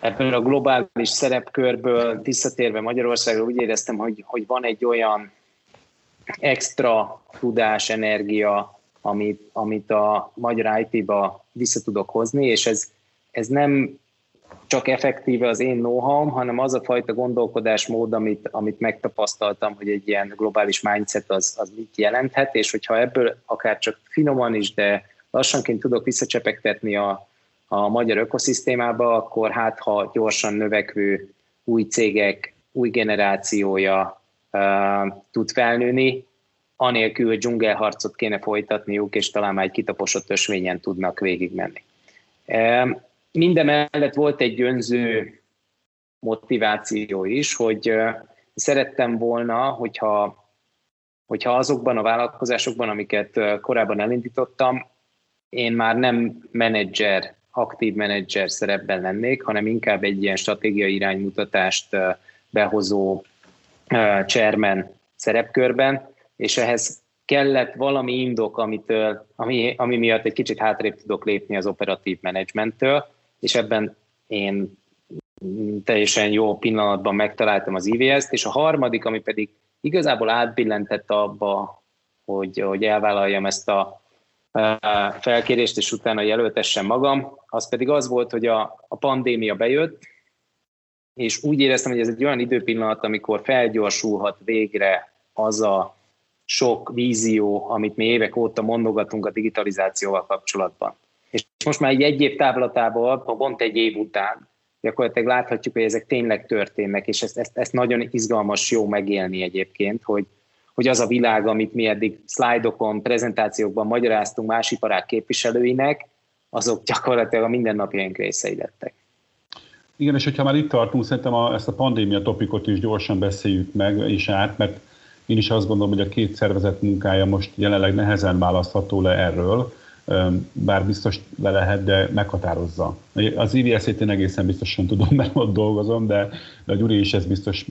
ebből a globális szerepkörből visszatérve Magyarországra úgy éreztem, hogy, hogy van egy olyan extra tudás, energia, amit, amit a magyar IT-ba vissza tudok hozni, és ez, ez nem csak effektíve az én know hanem az a fajta gondolkodásmód, amit, amit megtapasztaltam, hogy egy ilyen globális mindset az, az mit jelenthet, és hogyha ebből akár csak finoman is, de lassanként tudok visszacsepegtetni a, a magyar ökoszisztémába, akkor hát ha gyorsan növekvő új cégek, új generációja uh, tud felnőni, anélkül, dzsungelharcot kéne folytatniuk, és talán már egy kitaposott ösvényen tudnak végigmenni. Uh, minden mellett volt egy önző motiváció is, hogy szerettem volna, hogyha, hogyha azokban a vállalkozásokban, amiket korábban elindítottam, én már nem menedzser, aktív menedzser szerepben lennék, hanem inkább egy ilyen stratégiai iránymutatást behozó chairman szerepkörben, és ehhez kellett valami indok, amitől, ami, ami miatt egy kicsit hátrébb tudok lépni az operatív menedzsmenttől, és ebben én teljesen jó pillanatban megtaláltam az IVS-t, és a harmadik, ami pedig igazából átbillentett abba, hogy, hogy elvállaljam ezt a felkérést, és utána jelöltessem magam, az pedig az volt, hogy a, a pandémia bejött, és úgy éreztem, hogy ez egy olyan időpillanat, amikor felgyorsulhat végre az a sok vízió, amit mi évek óta mondogatunk a digitalizációval kapcsolatban. És most már egy, egy év távlatából, pont egy év után, gyakorlatilag láthatjuk, hogy ezek tényleg történnek, és ezt, ezt, ezt nagyon izgalmas, jó megélni egyébként, hogy, hogy az a világ, amit mi eddig szlájdokon, prezentációkban magyaráztunk más iparák képviselőinek, azok gyakorlatilag a mindennapjaink részei lettek. Igen, és hogyha már itt tartunk, szerintem a, ezt a pandémia topikot is gyorsan beszéljük meg és át, mert én is azt gondolom, hogy a két szervezet munkája most jelenleg nehezen választható le erről, bár biztos le lehet, de meghatározza. Az IVS-ét én egészen biztosan tudom, mert ott dolgozom, de, a Gyuri is ezt biztos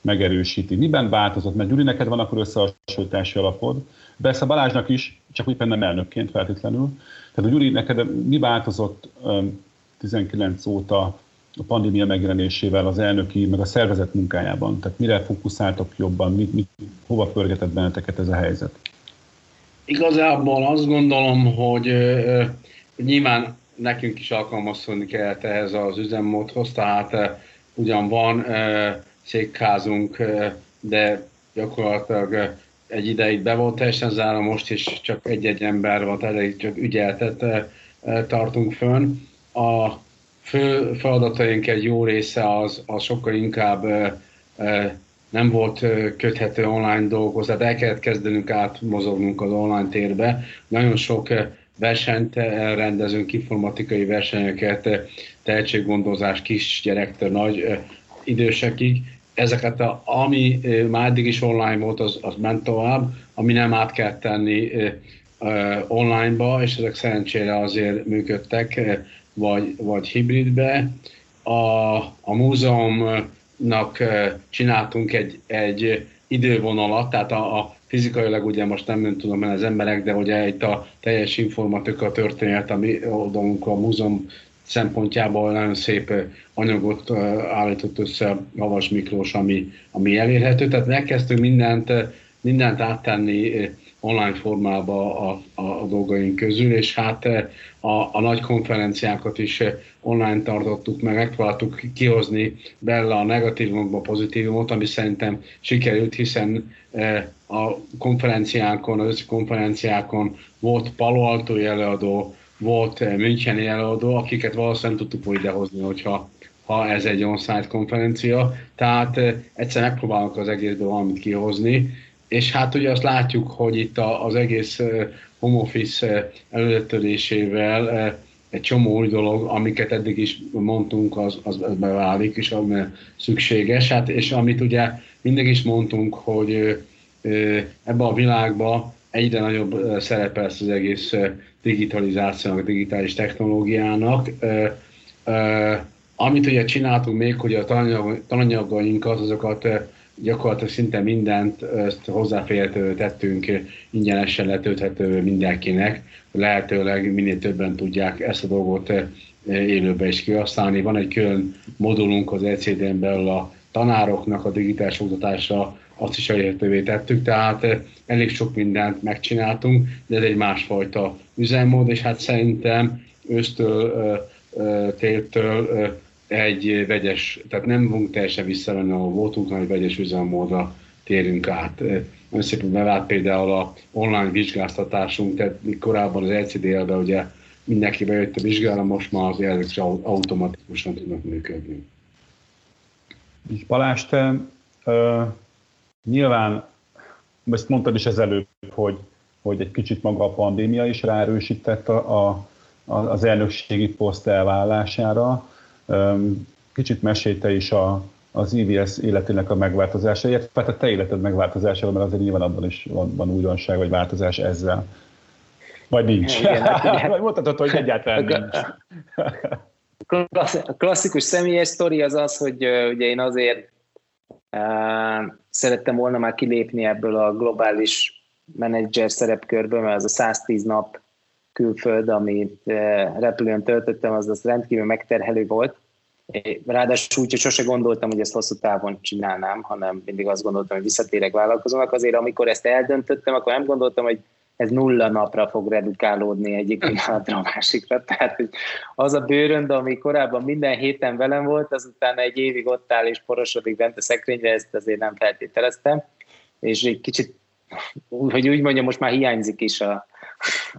megerősíti. Miben változott? Mert Gyuri, neked van akkor összehasonlítási alapod, persze Balázsnak is, csak úgy nem elnökként feltétlenül. Tehát a Gyuri, neked mi változott 19 óta a pandémia megjelenésével az elnöki, meg a szervezet munkájában? Tehát mire fókuszáltok jobban, mit, mit, hova pörgetett benneteket ez a helyzet? Igazából azt gondolom, hogy nyilván nekünk is alkalmazkodni kellett ehhez az üzemmódhoz, tehát ugyan van székházunk, de gyakorlatilag egy ideig be volt teljesen zárva, most is csak egy-egy ember van, tehát csak ügyeltet tartunk fönn. A fő feladataink egy jó része az, az sokkal inkább nem volt köthető online dolghoz, tehát el kellett kezdenünk átmozognunk az online térbe. Nagyon sok versenyt rendezünk, informatikai versenyeket, tehetséggondozás kisgyerektől nagy idősekig. Ezeket, a, ami már eddig is online volt, az, az ment tovább, ami nem át kell tenni onlineba, és ezek szerencsére azért működtek, vagy, vagy hibridbe. A, a múzeum nak csináltunk egy, egy idővonalat, tehát a, a fizikailag ugye most nem, nem tudom az emberek, de ugye itt a teljes informatika történet, ami oldalunk a múzeum szempontjából nagyon szép anyagot állított össze Havas Miklós, ami, ami elérhető. Tehát megkezdtünk mindent mindent áttenni online formába a, a, a dolgaink közül, és hát a, a nagy konferenciákat is online tartottuk, meg megpróbáltuk kihozni belőle a negatívumokba a pozitívumot, ami szerintem sikerült, hiszen a konferenciákon, az konferenciákon volt Palo Alto előadó, volt Müncheni előadó, akiket valószínűleg tudtuk idehozni, hogyha ha ez egy on-site konferencia. Tehát egyszer megpróbálunk az egészből valamit kihozni, és hát ugye azt látjuk, hogy itt az egész home office előttörésével egy csomó új dolog, amiket eddig is mondtunk, az, az, az beválik, és ami szükséges. Hát, és amit ugye mindig is mondtunk, hogy ebbe a világba egyre nagyobb szerepe lesz az egész digitalizációnak, digitális technológiának. Amit ugye csináltunk még, hogy a tananyagainkat, azokat gyakorlatilag szinte mindent ezt hozzáférhető tettünk, ingyenesen letölthető mindenkinek, lehetőleg minél többen tudják ezt a dolgot élőbe is kihasználni. Van egy külön modulunk az ECD-n belül a tanároknak a digitális oktatásra, azt is elérhetővé tettük, tehát elég sok mindent megcsináltunk, de ez egy másfajta üzemmód, és hát szerintem ősztől, téltől egy vegyes, tehát nem fogunk teljesen visszavenni, ahol voltunk, hanem egy vegyes üzemmódra térünk át. Nagyon szépen bevált például a online vizsgáztatásunk, tehát korábban az LCDL-ben ugye mindenki bejött a vizsgára, most már az jelzők automatikusan tudnak működni. Balázs, te uh, nyilván, ezt mondtad is ezelőtt, hogy, hogy egy kicsit maga a pandémia is ráerősített a, a, az elnökségi poszt elvállására. Kicsit mesélte is a, az IVS életének a megváltozása, illetve hát a te életed megváltozása, mert azért nyilván abban is van, van újdonság vagy változás ezzel. Vagy nincs. Igen, hát Vagy hogy egyáltalán nincs. A klasszikus személyes sztori az az, hogy ugye én azért uh, szerettem volna már kilépni ebből a globális menedzser szerepkörből, mert az a 110 nap külföld, amit repülőn töltöttem, az, az rendkívül megterhelő volt. Ráadásul úgy, hogy sose gondoltam, hogy ezt hosszú távon csinálnám, hanem mindig azt gondoltam, hogy visszatérek vállalkozónak. Azért, amikor ezt eldöntöttem, akkor nem gondoltam, hogy ez nulla napra fog redukálódni egyik pillanatra a másikra. Tehát az a bőrönd, ami korábban minden héten velem volt, azután egy évig ott áll és porosodik bent a szekrényre, ezt azért nem feltételeztem. És egy kicsit, hogy úgy mondjam, most már hiányzik is a,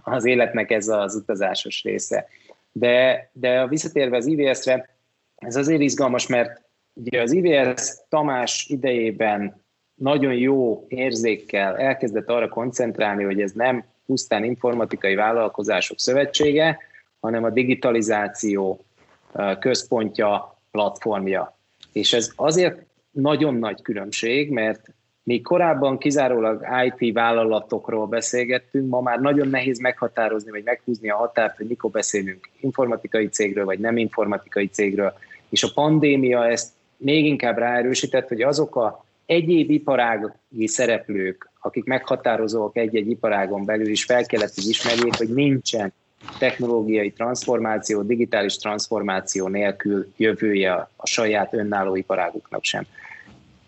az életnek ez az utazásos része. De, de visszatérve az IVS-re, ez azért izgalmas, mert ugye az IVS Tamás idejében nagyon jó érzékkel elkezdett arra koncentrálni, hogy ez nem pusztán informatikai vállalkozások szövetsége, hanem a digitalizáció központja, platformja. És ez azért nagyon nagy különbség, mert még korábban kizárólag IT vállalatokról beszélgettünk, ma már nagyon nehéz meghatározni, vagy meghúzni a határt, hogy mikor beszélünk informatikai cégről, vagy nem informatikai cégről. És a pandémia ezt még inkább ráerősített, hogy azok a egyéb iparági szereplők, akik meghatározóak egy-egy iparágon belül is fel kellett, hogy ismerjék, hogy nincsen technológiai transformáció, digitális transformáció nélkül jövője a saját önálló iparáguknak sem.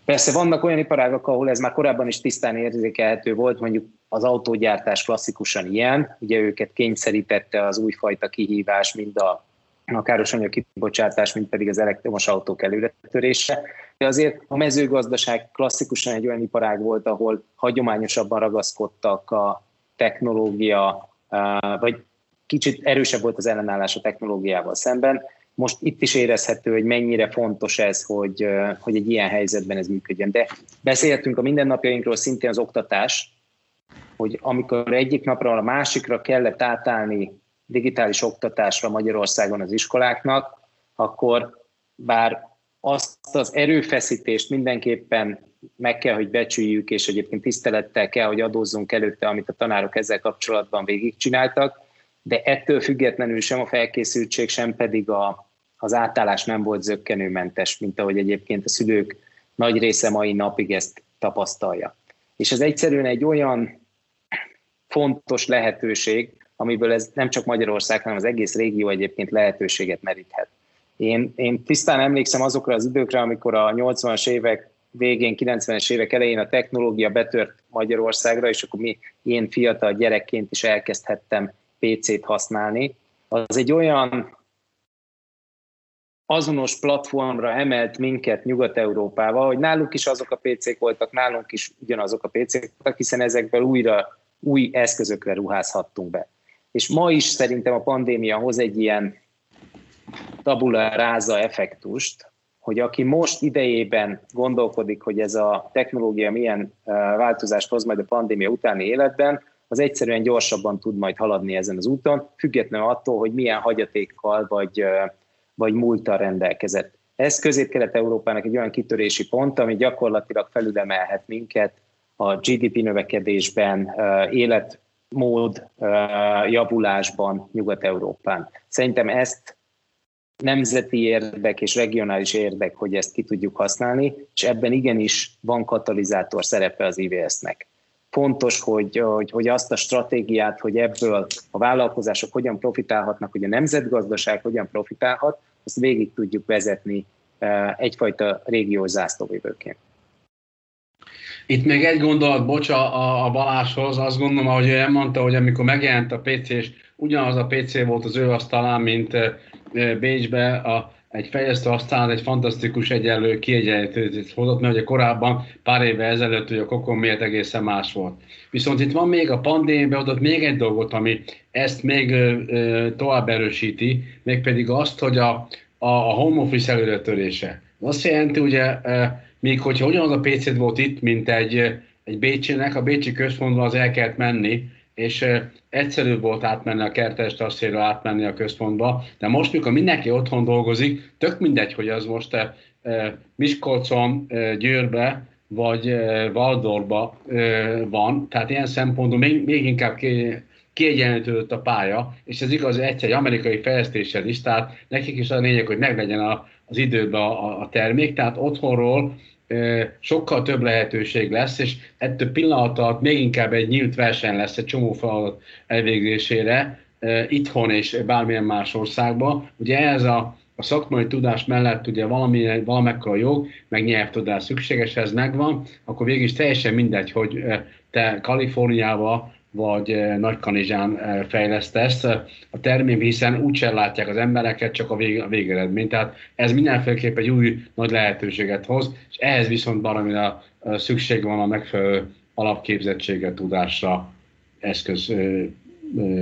Persze vannak olyan iparágak, ahol ez már korábban is tisztán érzékelhető volt, mondjuk az autógyártás klasszikusan ilyen, ugye őket kényszerítette az újfajta kihívás, mind a, a károsanyag kibocsátás, mint pedig az elektromos autók előretörése. De azért a mezőgazdaság klasszikusan egy olyan iparág volt, ahol hagyományosabban ragaszkodtak a technológia, vagy kicsit erősebb volt az ellenállás a technológiával szemben most itt is érezhető, hogy mennyire fontos ez, hogy, hogy egy ilyen helyzetben ez működjön. De beszéltünk a mindennapjainkról szintén az oktatás, hogy amikor egyik napra a másikra kellett átállni digitális oktatásra Magyarországon az iskoláknak, akkor bár azt az erőfeszítést mindenképpen meg kell, hogy becsüljük, és egyébként tisztelettel kell, hogy adózzunk előtte, amit a tanárok ezzel kapcsolatban végigcsináltak, de ettől függetlenül sem a felkészültség, sem pedig a, az átállás nem volt zöggenőmentes, mint ahogy egyébként a szülők nagy része mai napig ezt tapasztalja. És ez egyszerűen egy olyan fontos lehetőség, amiből ez nem csak Magyarország, hanem az egész régió egyébként lehetőséget meríthet. Én, én tisztán emlékszem azokra az időkre, amikor a 80-as évek végén, 90-es évek elején a technológia betört Magyarországra, és akkor mi, én fiatal gyerekként is elkezdhettem PC-t használni. Az egy olyan azonos platformra emelt minket Nyugat-Európával, hogy náluk is azok a PC-k voltak, nálunk is ugyanazok a PC-k voltak, hiszen ezekből újra új eszközökre ruházhattunk be. És ma is szerintem a pandémia hoz egy ilyen tabula ráza effektust, hogy aki most idejében gondolkodik, hogy ez a technológia milyen változást hoz majd a pandémia utáni életben, az egyszerűen gyorsabban tud majd haladni ezen az úton, függetlenül attól, hogy milyen hagyatékkal vagy, vagy múltal rendelkezett. Ez Közép-Kelet-Európának egy olyan kitörési pont, ami gyakorlatilag felülemelhet minket a GDP növekedésben, életmód javulásban Nyugat-Európán. Szerintem ezt nemzeti érdek és regionális érdek, hogy ezt ki tudjuk használni, és ebben igenis van katalizátor szerepe az IVS-nek. Fontos, hogy, hogy, hogy azt a stratégiát, hogy ebből a vállalkozások hogyan profitálhatnak, hogy a nemzetgazdaság hogyan profitálhat, azt végig tudjuk vezetni eh, egyfajta régiós zászlóvívőként. Itt még egy gondolat, bocsa a, Balázshoz, azt gondolom, ahogy ő elmondta, hogy amikor megjelent a PC, és ugyanaz a PC volt az ő asztalán, mint eh, Bécsbe a, egy fejlesztő aztán egy fantasztikus egyenlő kiegyenlítőt hozott, mert ugye korábban pár éve ezelőtt ugye a kokon miért egészen más volt. Viszont itt van még a pandémia adott még egy dolgot, ami ezt még ö, tovább erősíti, mégpedig azt, hogy a, a, a home office előretörése. Azt jelenti ugye, e, míg hogyha ugyanaz a PC volt itt, mint egy, egy Bécsinek, a Bécsi központban az el kellett menni, és egyszerűbb volt átmenni a kertes tasszéra, átmenni a központba, de most, mikor mindenki otthon dolgozik, tök mindegy, hogy az most Miskolcon, Győrbe, vagy Valdorba van, tehát ilyen szempontból még, még inkább kiegyenlítődött a pálya, és ez igaz egy, egy amerikai fejlesztéssel is, tehát nekik is a lényeg, hogy meglegyen a, az időben a, a termék, tehát otthonról sokkal több lehetőség lesz, és ettől pillanat alatt még inkább egy nyílt verseny lesz egy csomó feladat elvégzésére, itthon és bármilyen más országban. Ugye ez a, a szakmai tudás mellett ugye valami, valamekkora jog, meg nyelvtudás szükséges, ez megvan, akkor végig is teljesen mindegy, hogy te Kaliforniába vagy eh, Nagykanizsán eh, fejlesztesz eh, a termék, hiszen úgyse látják az embereket, csak a, vég, a végeredmény. Tehát ez mindenféleképp egy új nagy lehetőséget hoz, és ehhez viszont valamire szükség van a megfelelő alapképzettséget, tudásra, eszköz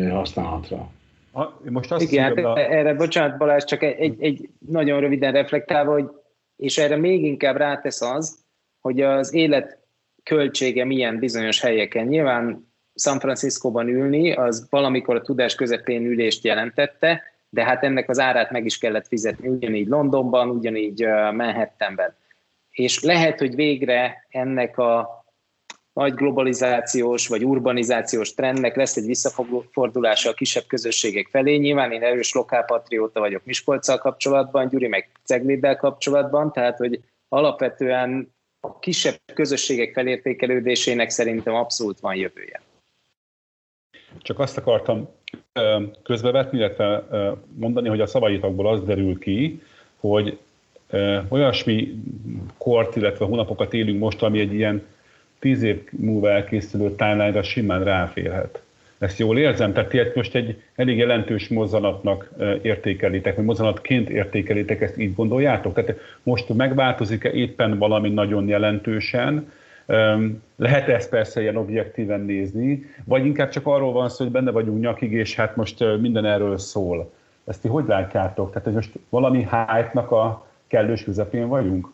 használatra. Most azt Igen, hát a... erre, bocsánat Balázs, csak egy, egy, egy nagyon röviden reflektálva, hogy, és erre még inkább rátesz az, hogy az élet költsége milyen bizonyos helyeken. Nyilván San Franciscóban ülni, az valamikor a tudás közepén ülést jelentette, de hát ennek az árát meg is kellett fizetni, ugyanígy Londonban, ugyanígy Manhattanben. És lehet, hogy végre ennek a nagy globalizációs vagy urbanizációs trendnek lesz egy visszafordulása a kisebb közösségek felé. Nyilván én erős lokálpatrióta vagyok Miskolccal kapcsolatban, Gyuri meg Cegléddel kapcsolatban, tehát hogy alapvetően a kisebb közösségek felértékelődésének szerintem abszolút van jövője. Csak azt akartam közbevetni, illetve mondani, hogy a szavaitokból az derül ki, hogy olyasmi kort, illetve hónapokat élünk most, ami egy ilyen tíz év múlva elkészülő timeline-ra simán ráférhet. Ezt jól érzem? Tehát ti most egy elég jelentős mozzanatnak értékelitek, vagy mozzanatként értékelitek, ezt így gondoljátok? Tehát most megváltozik-e éppen valami nagyon jelentősen, lehet ezt persze ilyen objektíven nézni, vagy inkább csak arról van szó, hogy benne vagyunk nyakig, és hát most minden erről szól. Ezt ti hogy látjátok? Tehát, hogy most valami hype-nak a kellős közepén vagyunk?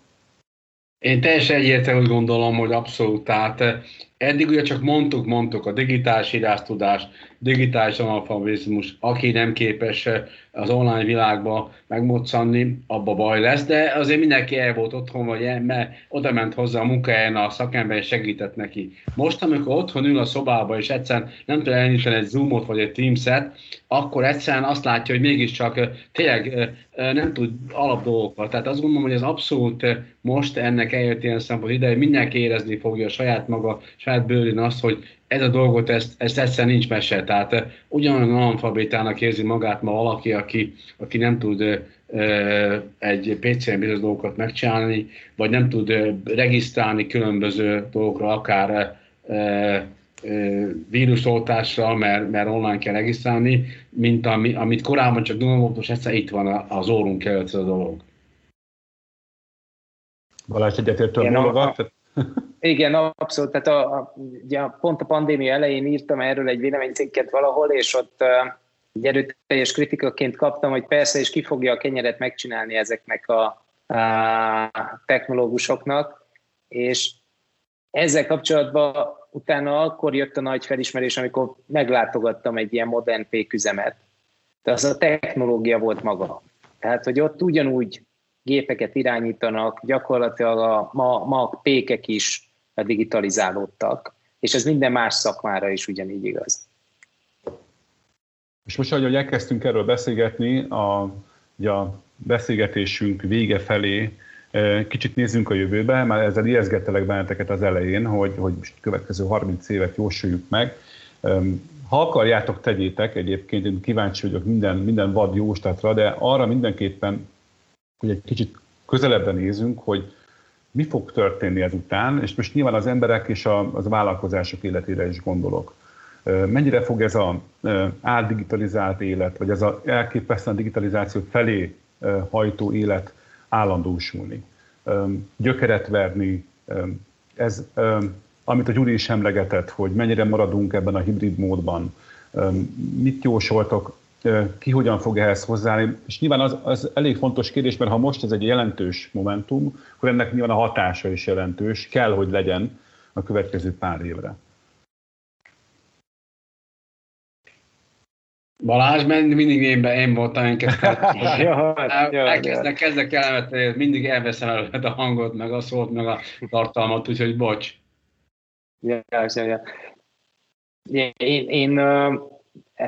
Én teljesen egyértelműen gondolom, hogy abszolút. Tehát eddig ugye csak mondtuk, mondtuk a digitális írástudás, digitális analfabetizmus, aki nem képes az online világba megmoccanni, abba baj lesz, de azért mindenki el volt otthon, vagy el, mert oda ment hozzá a munkahelyen, a szakember segített neki. Most, amikor otthon ül a szobába, és egyszerűen nem tud elindítani egy Zoomot vagy egy Teams-et, akkor egyszerűen azt látja, hogy mégiscsak tényleg nem tud alap dolgokat. Tehát azt gondolom, hogy ez abszolút most ennek eljött ilyen szempont ide, mindenki érezni fogja a saját maga, saját bőrén azt, hogy ez a dolgot, ezt, ezt egyszerűen nincs mese. Tehát ugyanolyan analfabétának érzi magát ma valaki, aki, aki nem tud egy PC-en bizonyos dolgokat megcsinálni, vagy nem tud regisztrálni különböző dolgokra, akár vírusoltásra, mert, mert online kell regisztrálni, mint ami, amit korábban csak Dunamot, most egyszer itt van az órunk előtt ez a dolog. Balázs egyetértő a Igen, abszolút. Tehát a, a, ugye pont a pandémia elején írtam erről egy véleménycikket valahol, és ott egy erőteljes kritikaként kaptam, hogy persze, és ki fogja a kenyeret megcsinálni ezeknek a, a technológusoknak, és ezzel kapcsolatban utána akkor jött a nagy felismerés, amikor meglátogattam egy ilyen modern péküzemet. De az a technológia volt maga. Tehát, hogy ott ugyanúgy gépeket irányítanak, gyakorlatilag a, ma, ma a pékek is digitalizálódtak, és ez minden más szakmára is ugyanígy igaz. És most, ahogy elkezdtünk erről beszélgetni, a, ugye a beszélgetésünk vége felé kicsit nézzünk a jövőbe, már ezzel ijeszgettelek benneteket az elején, hogy, hogy most következő 30 évet jósoljuk meg. Ha akarjátok, tegyétek, egyébként én kíváncsi vagyok minden, minden vad jóstatra, de arra mindenképpen, hogy egy kicsit közelebben nézünk, hogy mi fog történni ezután, és most nyilván az emberek és a, az vállalkozások életére is gondolok. Mennyire fog ez a átdigitalizált élet, vagy ez az elképesztően digitalizáció felé hajtó élet állandósulni, gyökeret verni, ez, amit a Gyuri is emlegetett, hogy mennyire maradunk ebben a hibrid módban, mit jósoltok, ki hogyan fog ehhez hozzáállni, és nyilván az, az elég fontos kérdés, mert ha most ez egy jelentős momentum, akkor ennek nyilván a hatása is jelentős, kell, hogy legyen a következő pár évre. Balázs, mindig én, be, én voltam, én kezdek, kezdek elmet, mindig elveszem előtt a hangot, meg a szót, meg a tartalmat, úgyhogy bocs. Ja, ja, ja. Én, én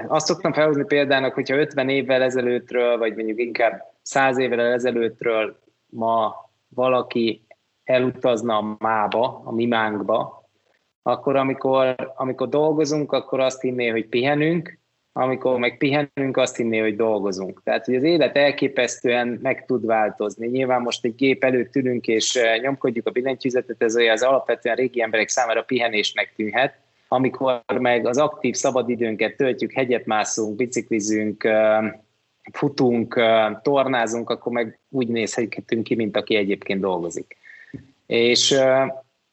azt szoktam felhozni példának, hogyha 50 évvel ezelőttről, vagy mondjuk inkább 100 évvel ezelőttről ma valaki elutazna a mába, a mimánkba, akkor amikor, amikor dolgozunk, akkor azt hinné, hogy pihenünk, amikor meg pihenünk, azt hinné, hogy dolgozunk. Tehát, hogy az élet elképesztően meg tud változni. Nyilván most egy gép előtt ülünk, és eh, nyomkodjuk a billentyűzetet, ez olyan az alapvetően régi emberek számára pihenésnek tűnhet, amikor meg az aktív szabadidőnket töltjük, hegyet mászunk, biciklizünk, futunk, tornázunk, akkor meg úgy nézhetünk ki, mint aki egyébként dolgozik. És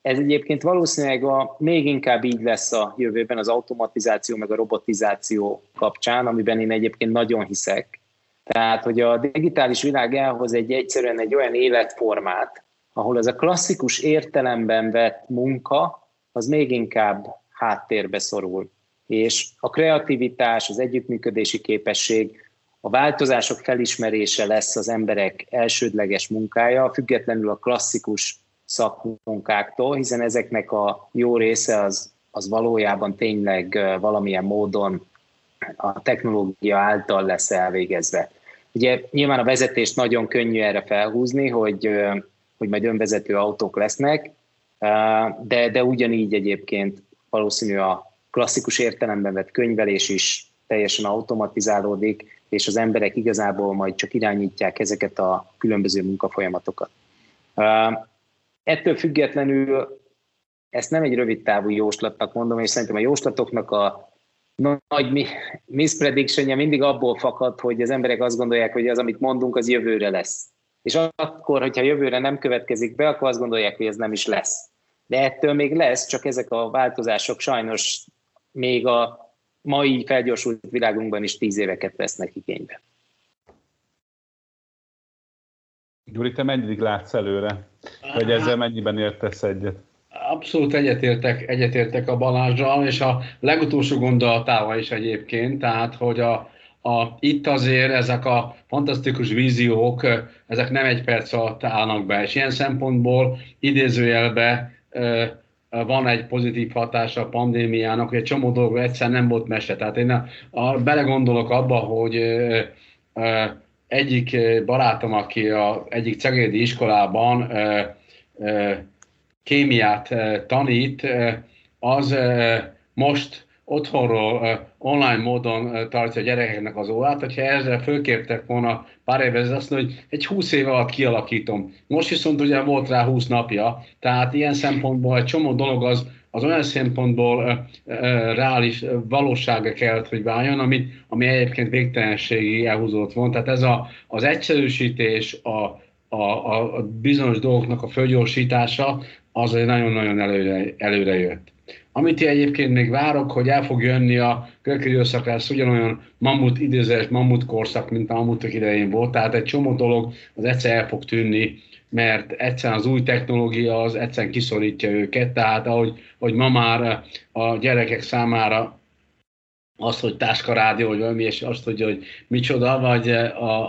ez egyébként valószínűleg a, még inkább így lesz a jövőben az automatizáció meg a robotizáció kapcsán, amiben én egyébként nagyon hiszek. Tehát, hogy a digitális világ elhoz egy egyszerűen egy olyan életformát, ahol ez a klasszikus értelemben vett munka, az még inkább háttérbe szorul. És a kreativitás, az együttműködési képesség, a változások felismerése lesz az emberek elsődleges munkája, függetlenül a klasszikus szakmunkáktól, hiszen ezeknek a jó része az, az valójában tényleg valamilyen módon a technológia által lesz elvégezve. Ugye nyilván a vezetést nagyon könnyű erre felhúzni, hogy, hogy majd önvezető autók lesznek, de, de ugyanígy egyébként valószínű a klasszikus értelemben vett könyvelés is teljesen automatizálódik, és az emberek igazából majd csak irányítják ezeket a különböző munkafolyamatokat. Ettől függetlenül ezt nem egy rövid távú jóslatnak mondom, és szerintem a jóslatoknak a nagy misprediction mindig abból fakad, hogy az emberek azt gondolják, hogy az, amit mondunk, az jövőre lesz. És akkor, hogyha jövőre nem következik be, akkor azt gondolják, hogy ez nem is lesz. De ettől még lesz, csak ezek a változások sajnos még a mai felgyorsult világunkban is tíz éveket vesznek igénybe. Gyuri, te mennyit látsz előre? Vagy ezzel mennyiben értesz egyet? Abszolút egyetértek, egyetértek a Balázsral, és a legutolsó gondolatával is egyébként, tehát hogy a, a, itt azért ezek a fantasztikus víziók, ezek nem egy perc alatt állnak be, és ilyen szempontból idézőjelbe van egy pozitív hatása a pandémiának, hogy egy csomó dolog egyszer nem volt mese. Tehát én a, a, belegondolok abba, hogy egyik eh, barátom, aki a egyik cegédi iskolában eh, eh, kémiát tanít, az most otthonról online módon tartja a gyerekeknek az órát, hogyha ezzel fölkértek volna pár évvel, ez azt hogy egy 20 év alatt kialakítom. Most viszont ugye volt rá 20 napja, tehát ilyen szempontból egy csomó dolog az, az olyan szempontból uh, uh, reális valósága kellett, hogy váljon, ami, ami egyébként végtelenségi elhúzott van. Tehát ez a, az egyszerűsítés, a, a, a bizonyos dolgoknak a fölgyorsítása, az nagyon-nagyon előre, előre jött. Amit én egyébként még várok, hogy el fog jönni a következő időszak lesz ugyanolyan mamut idézés, mamut korszak, mint a mamutok idején volt, tehát egy csomó dolog az egyszer el fog tűnni, mert egyszerűen az új technológia az egyszerűen kiszorítja őket, tehát ahogy, hogy ma már a gyerekek számára az, hogy táskarádió, vagy valami, és azt tudja, hogy micsoda, vagy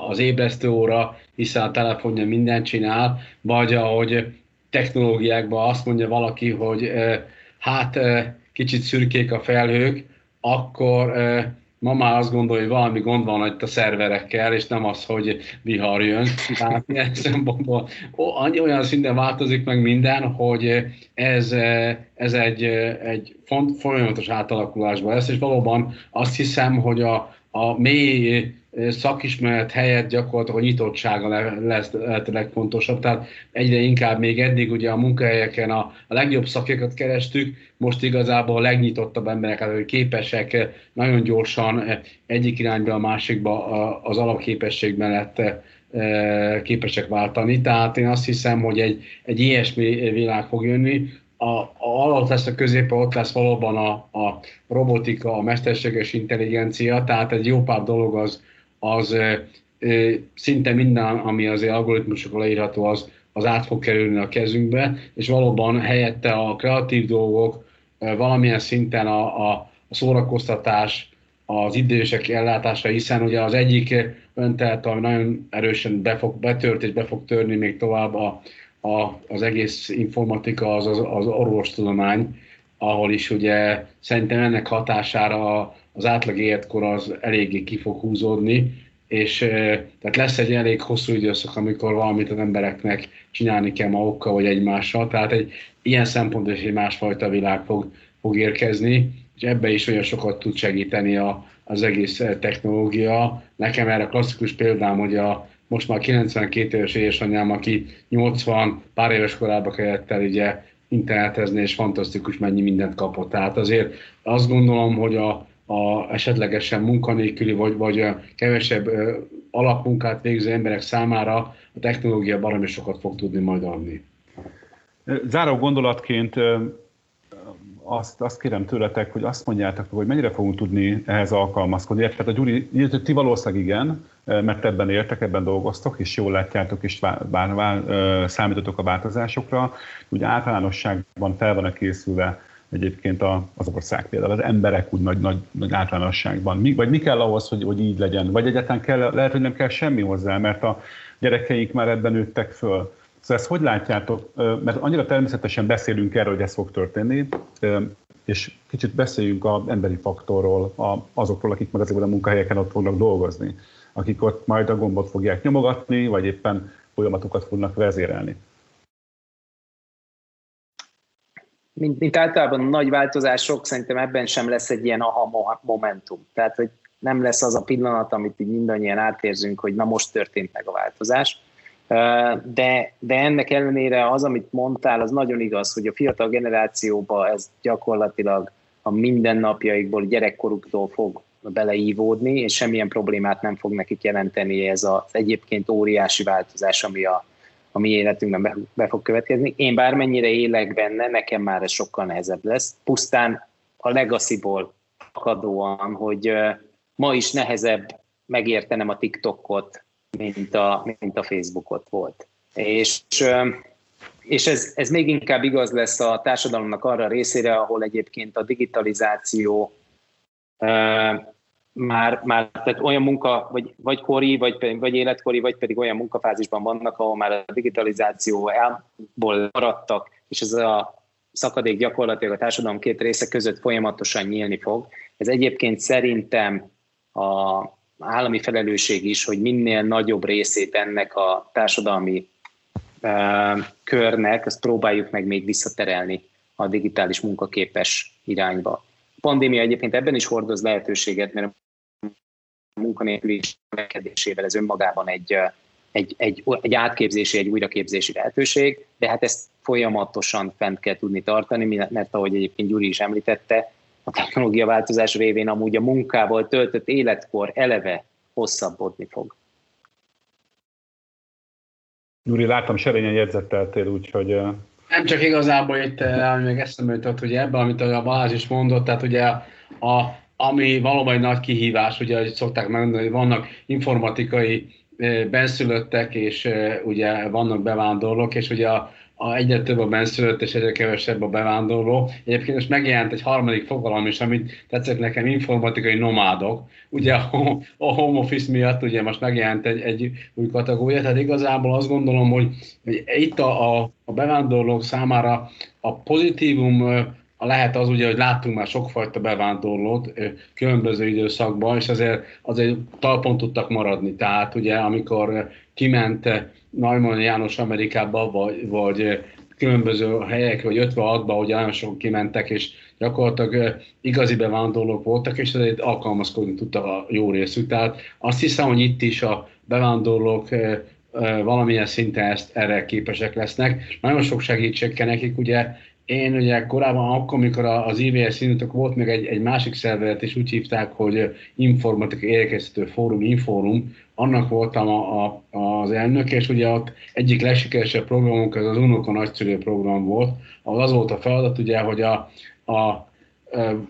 az ébresztő óra, hiszen a telefonja mindent csinál, vagy ahogy technológiákban azt mondja valaki, hogy hát kicsit szürkék a felhők, akkor ma már azt gondolja, hogy valami gond van itt a szerverekkel, és nem az, hogy vihar jön. Tehát ilyen szempontból olyan szinten változik meg minden, hogy ez, ez egy, egy font, folyamatos átalakulásban lesz, és valóban azt hiszem, hogy a, a mély szakismeret helyett gyakorlatilag a nyitottsága lesz lehet a legfontosabb. Tehát egyre inkább még eddig ugye a munkahelyeken a, a legjobb szakértőket kerestük, most igazából a legnyitottabb emberek, hogy képesek nagyon gyorsan egyik irányba a másikba az alapképesség mellett képesek váltani. Tehát én azt hiszem, hogy egy, egy ilyesmi világ fog jönni, a, a, alatt lesz a középen, ott lesz valóban a, a robotika, a mesterséges intelligencia, tehát egy jó pár dolog az, az szinte minden, ami az algoritmusokra leírható, az, az át fog kerülni a kezünkbe, és valóban helyette a kreatív dolgok, valamilyen szinten a, a, a szórakoztatás, az idősek ellátása, hiszen ugye az egyik öntelt, ami nagyon erősen be fog, betört és be fog törni még tovább a, a, az egész informatika, az, az, az orvostudomány, ahol is ugye szerintem ennek hatására az átlag életkor az eléggé ki fog húzódni, és tehát lesz egy elég hosszú időszak, amikor valamit az embereknek csinálni kell magukkal vagy egymással, tehát egy ilyen szempontból is egy másfajta világ fog, fog érkezni, és ebbe is olyan sokat tud segíteni a, az egész technológia. Nekem erre klasszikus példám, hogy a, most már 92 éves édesanyám, aki 80 pár éves korában kellett el ugye internetezni, és fantasztikus mennyi mindent kapott. Tehát azért azt gondolom, hogy a, a esetlegesen munkanélküli vagy, vagy kevesebb alapmunkát végző emberek számára a technológia baromi sokat fog tudni majd adni. Záró gondolatként azt, azt kérem tőletek, hogy azt mondjátok, hogy mennyire fogunk tudni ehhez alkalmazkodni. Tehát a Gyuri, ti valószínűleg igen, mert ebben értek, ebben dolgoztok, és jól látjátok, és vár, vár, vár, számítotok a változásokra. Ugye általánosságban fel van-e készülve egyébként az ország például, az emberek úgy nagy, nagy, nagy általánosságban. Mi, vagy mi kell ahhoz, hogy, hogy így legyen? Vagy egyáltalán kell, lehet, hogy nem kell semmi hozzá, mert a gyerekeik már ebben nőttek föl. Szóval ezt hogy látjátok? Mert annyira természetesen beszélünk erről, hogy ez fog történni, és kicsit beszéljünk az emberi faktorról, azokról, akik meg azért a munkahelyeken ott fognak dolgozni, akik ott majd a gombot fogják nyomogatni, vagy éppen folyamatokat fognak vezérelni. Mint, mint általában a nagy változások, szerintem ebben sem lesz egy ilyen aha momentum. Tehát, hogy nem lesz az a pillanat, amit így mindannyian átérzünk, hogy na most történt meg a változás. De, de ennek ellenére az, amit mondtál, az nagyon igaz, hogy a fiatal generációba ez gyakorlatilag a mindennapjaikból, gyerekkoruktól fog beleívódni, és semmilyen problémát nem fog nekik jelenteni ez az egyébként óriási változás, ami a, a mi életünkben be, be fog következni. Én bármennyire élek benne, nekem már ez sokkal nehezebb lesz. Pusztán a legacy-ból akadóan, hogy ma is nehezebb megértenem a TikTokot, mint a, mint a Facebookot volt. És, és ez, ez még inkább igaz lesz a társadalomnak arra a részére, ahol egyébként a digitalizáció már, már tehát olyan munka, vagy, vagy kori, vagy, vagy életkori, vagy pedig olyan munkafázisban vannak, ahol már a digitalizáció elból maradtak, és ez a szakadék gyakorlatilag a társadalom két része között folyamatosan nyílni fog. Ez egyébként szerintem a állami felelősség is, hogy minél nagyobb részét ennek a társadalmi uh, körnek, azt próbáljuk meg még visszaterelni a digitális munkaképes irányba. Pandémia egyébként ebben is hordoz lehetőséget, mert a munkanélküliség növekedésével ez önmagában egy, egy, egy, egy átképzési, egy újraképzési lehetőség, de hát ezt folyamatosan fent kell tudni tartani, mert ahogy egyébként Gyuri is említette, a technológia változás révén amúgy a munkával töltött életkor eleve hosszabbodni fog. Gyuri, láttam serényen jegyzetteltél, úgyhogy... Nem csak igazából itt, ami még eszembe jutott, hogy ebben, amit a Balázs is mondott, tehát ugye a, ami valóban egy nagy kihívás, ugye, hogy szokták megmondani, hogy vannak informatikai benszülöttek, és ugye vannak bevándorlók, és ugye a, a egyre több a benszülött, és egyre kevesebb a bevándorló. Egyébként most megjelent egy harmadik fogalom is, amit tetszett nekem, informatikai nomádok. Ugye a, a home office miatt ugye most megjelent egy, egy új kategória, tehát igazából azt gondolom, hogy, hogy itt a, a, a bevándorlók számára a pozitívum lehet az ugye, hogy láttunk már sokfajta bevándorlót különböző időszakban, és azért, azért talpon tudtak maradni. Tehát ugye, amikor kiment Neumann János Amerikába, vagy, vagy különböző helyek, vagy 56-ba, ugye nagyon sok kimentek, és gyakorlatilag igazi bevándorlók voltak, és ezért alkalmazkodni tudtak a jó részük. Tehát azt hiszem, hogy itt is a bevándorlók valamilyen szinten ezt erre képesek lesznek. Nagyon sok segítség kell nekik, ugye én ugye korábban, akkor, amikor az IVS indítok, volt még egy, egy másik szervezet, és úgy hívták, hogy Informatikai Érkeztető Fórum, Inforum, annak voltam a, a, az elnök, és ugye ott egyik legsikeresebb programunk az az Unoka nagyszülő program volt, ahol az volt a feladat, ugye, hogy a, a,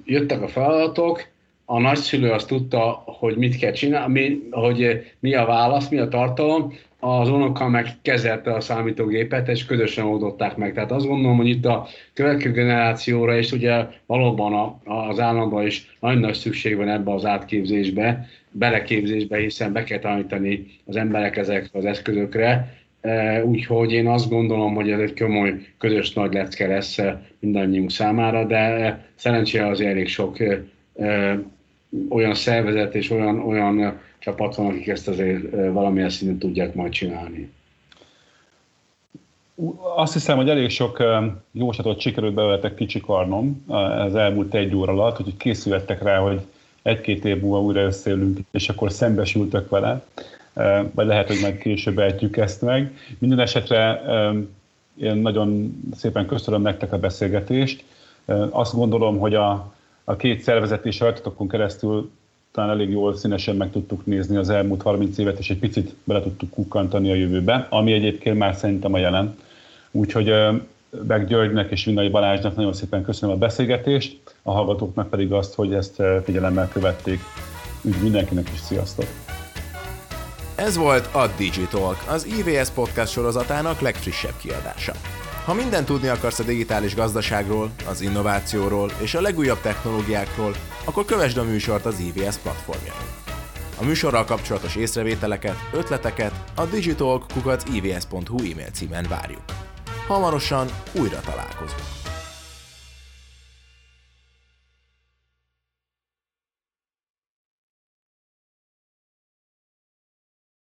jöttek a feladatok, a nagyszülő azt tudta, hogy mit kell csinálni, hogy mi a válasz, mi a tartalom, az unoka meg kezelte a számítógépet, és közösen oldották meg. Tehát azt gondolom, hogy itt a következő generációra, és ugye valóban a, az államban is nagyon nagy szükség van ebbe az átképzésbe, beleképzésbe, hiszen be kell tanítani az emberek ezekre az eszközökre, e, Úgyhogy én azt gondolom, hogy ez egy komoly közös nagy lecke lesz mindannyiunk számára, de szerencsére azért elég sok olyan szervezet és olyan, olyan csapat van, akik ezt azért valamilyen szinten tudják majd csinálni. Azt hiszem, hogy elég sok jóslatot sikerült bevetek kicsikarnom az elmúlt egy óra alatt, hogy készültek rá, hogy egy-két év múlva újra összeülünk, és akkor szembesültek vele, vagy lehet, hogy majd később ejtjük ezt meg. Minden esetre én nagyon szépen köszönöm nektek a beszélgetést. Azt gondolom, hogy a, a két szervezet és rajtatokon keresztül talán elég jól színesen meg tudtuk nézni az elmúlt 30 évet, és egy picit bele tudtuk kukkantani a jövőbe, ami egyébként már szerintem a jelen. Úgyhogy Beg Györgynek és Vinnai Balázsnak nagyon szépen köszönöm a beszélgetést, a hallgatóknak pedig azt, hogy ezt figyelemmel követték. Üdv mindenkinek is, sziasztok! Ez volt a Digitalk, az IVS podcast sorozatának legfrissebb kiadása. Ha mindent tudni akarsz a digitális gazdaságról, az innovációról és a legújabb technológiákról, akkor kövesd a műsort az IVS platformjain. A műsorral kapcsolatos észrevételeket, ötleteket a digitalk.ivs.hu e-mail címen várjuk. Hamarosan újra találkozunk.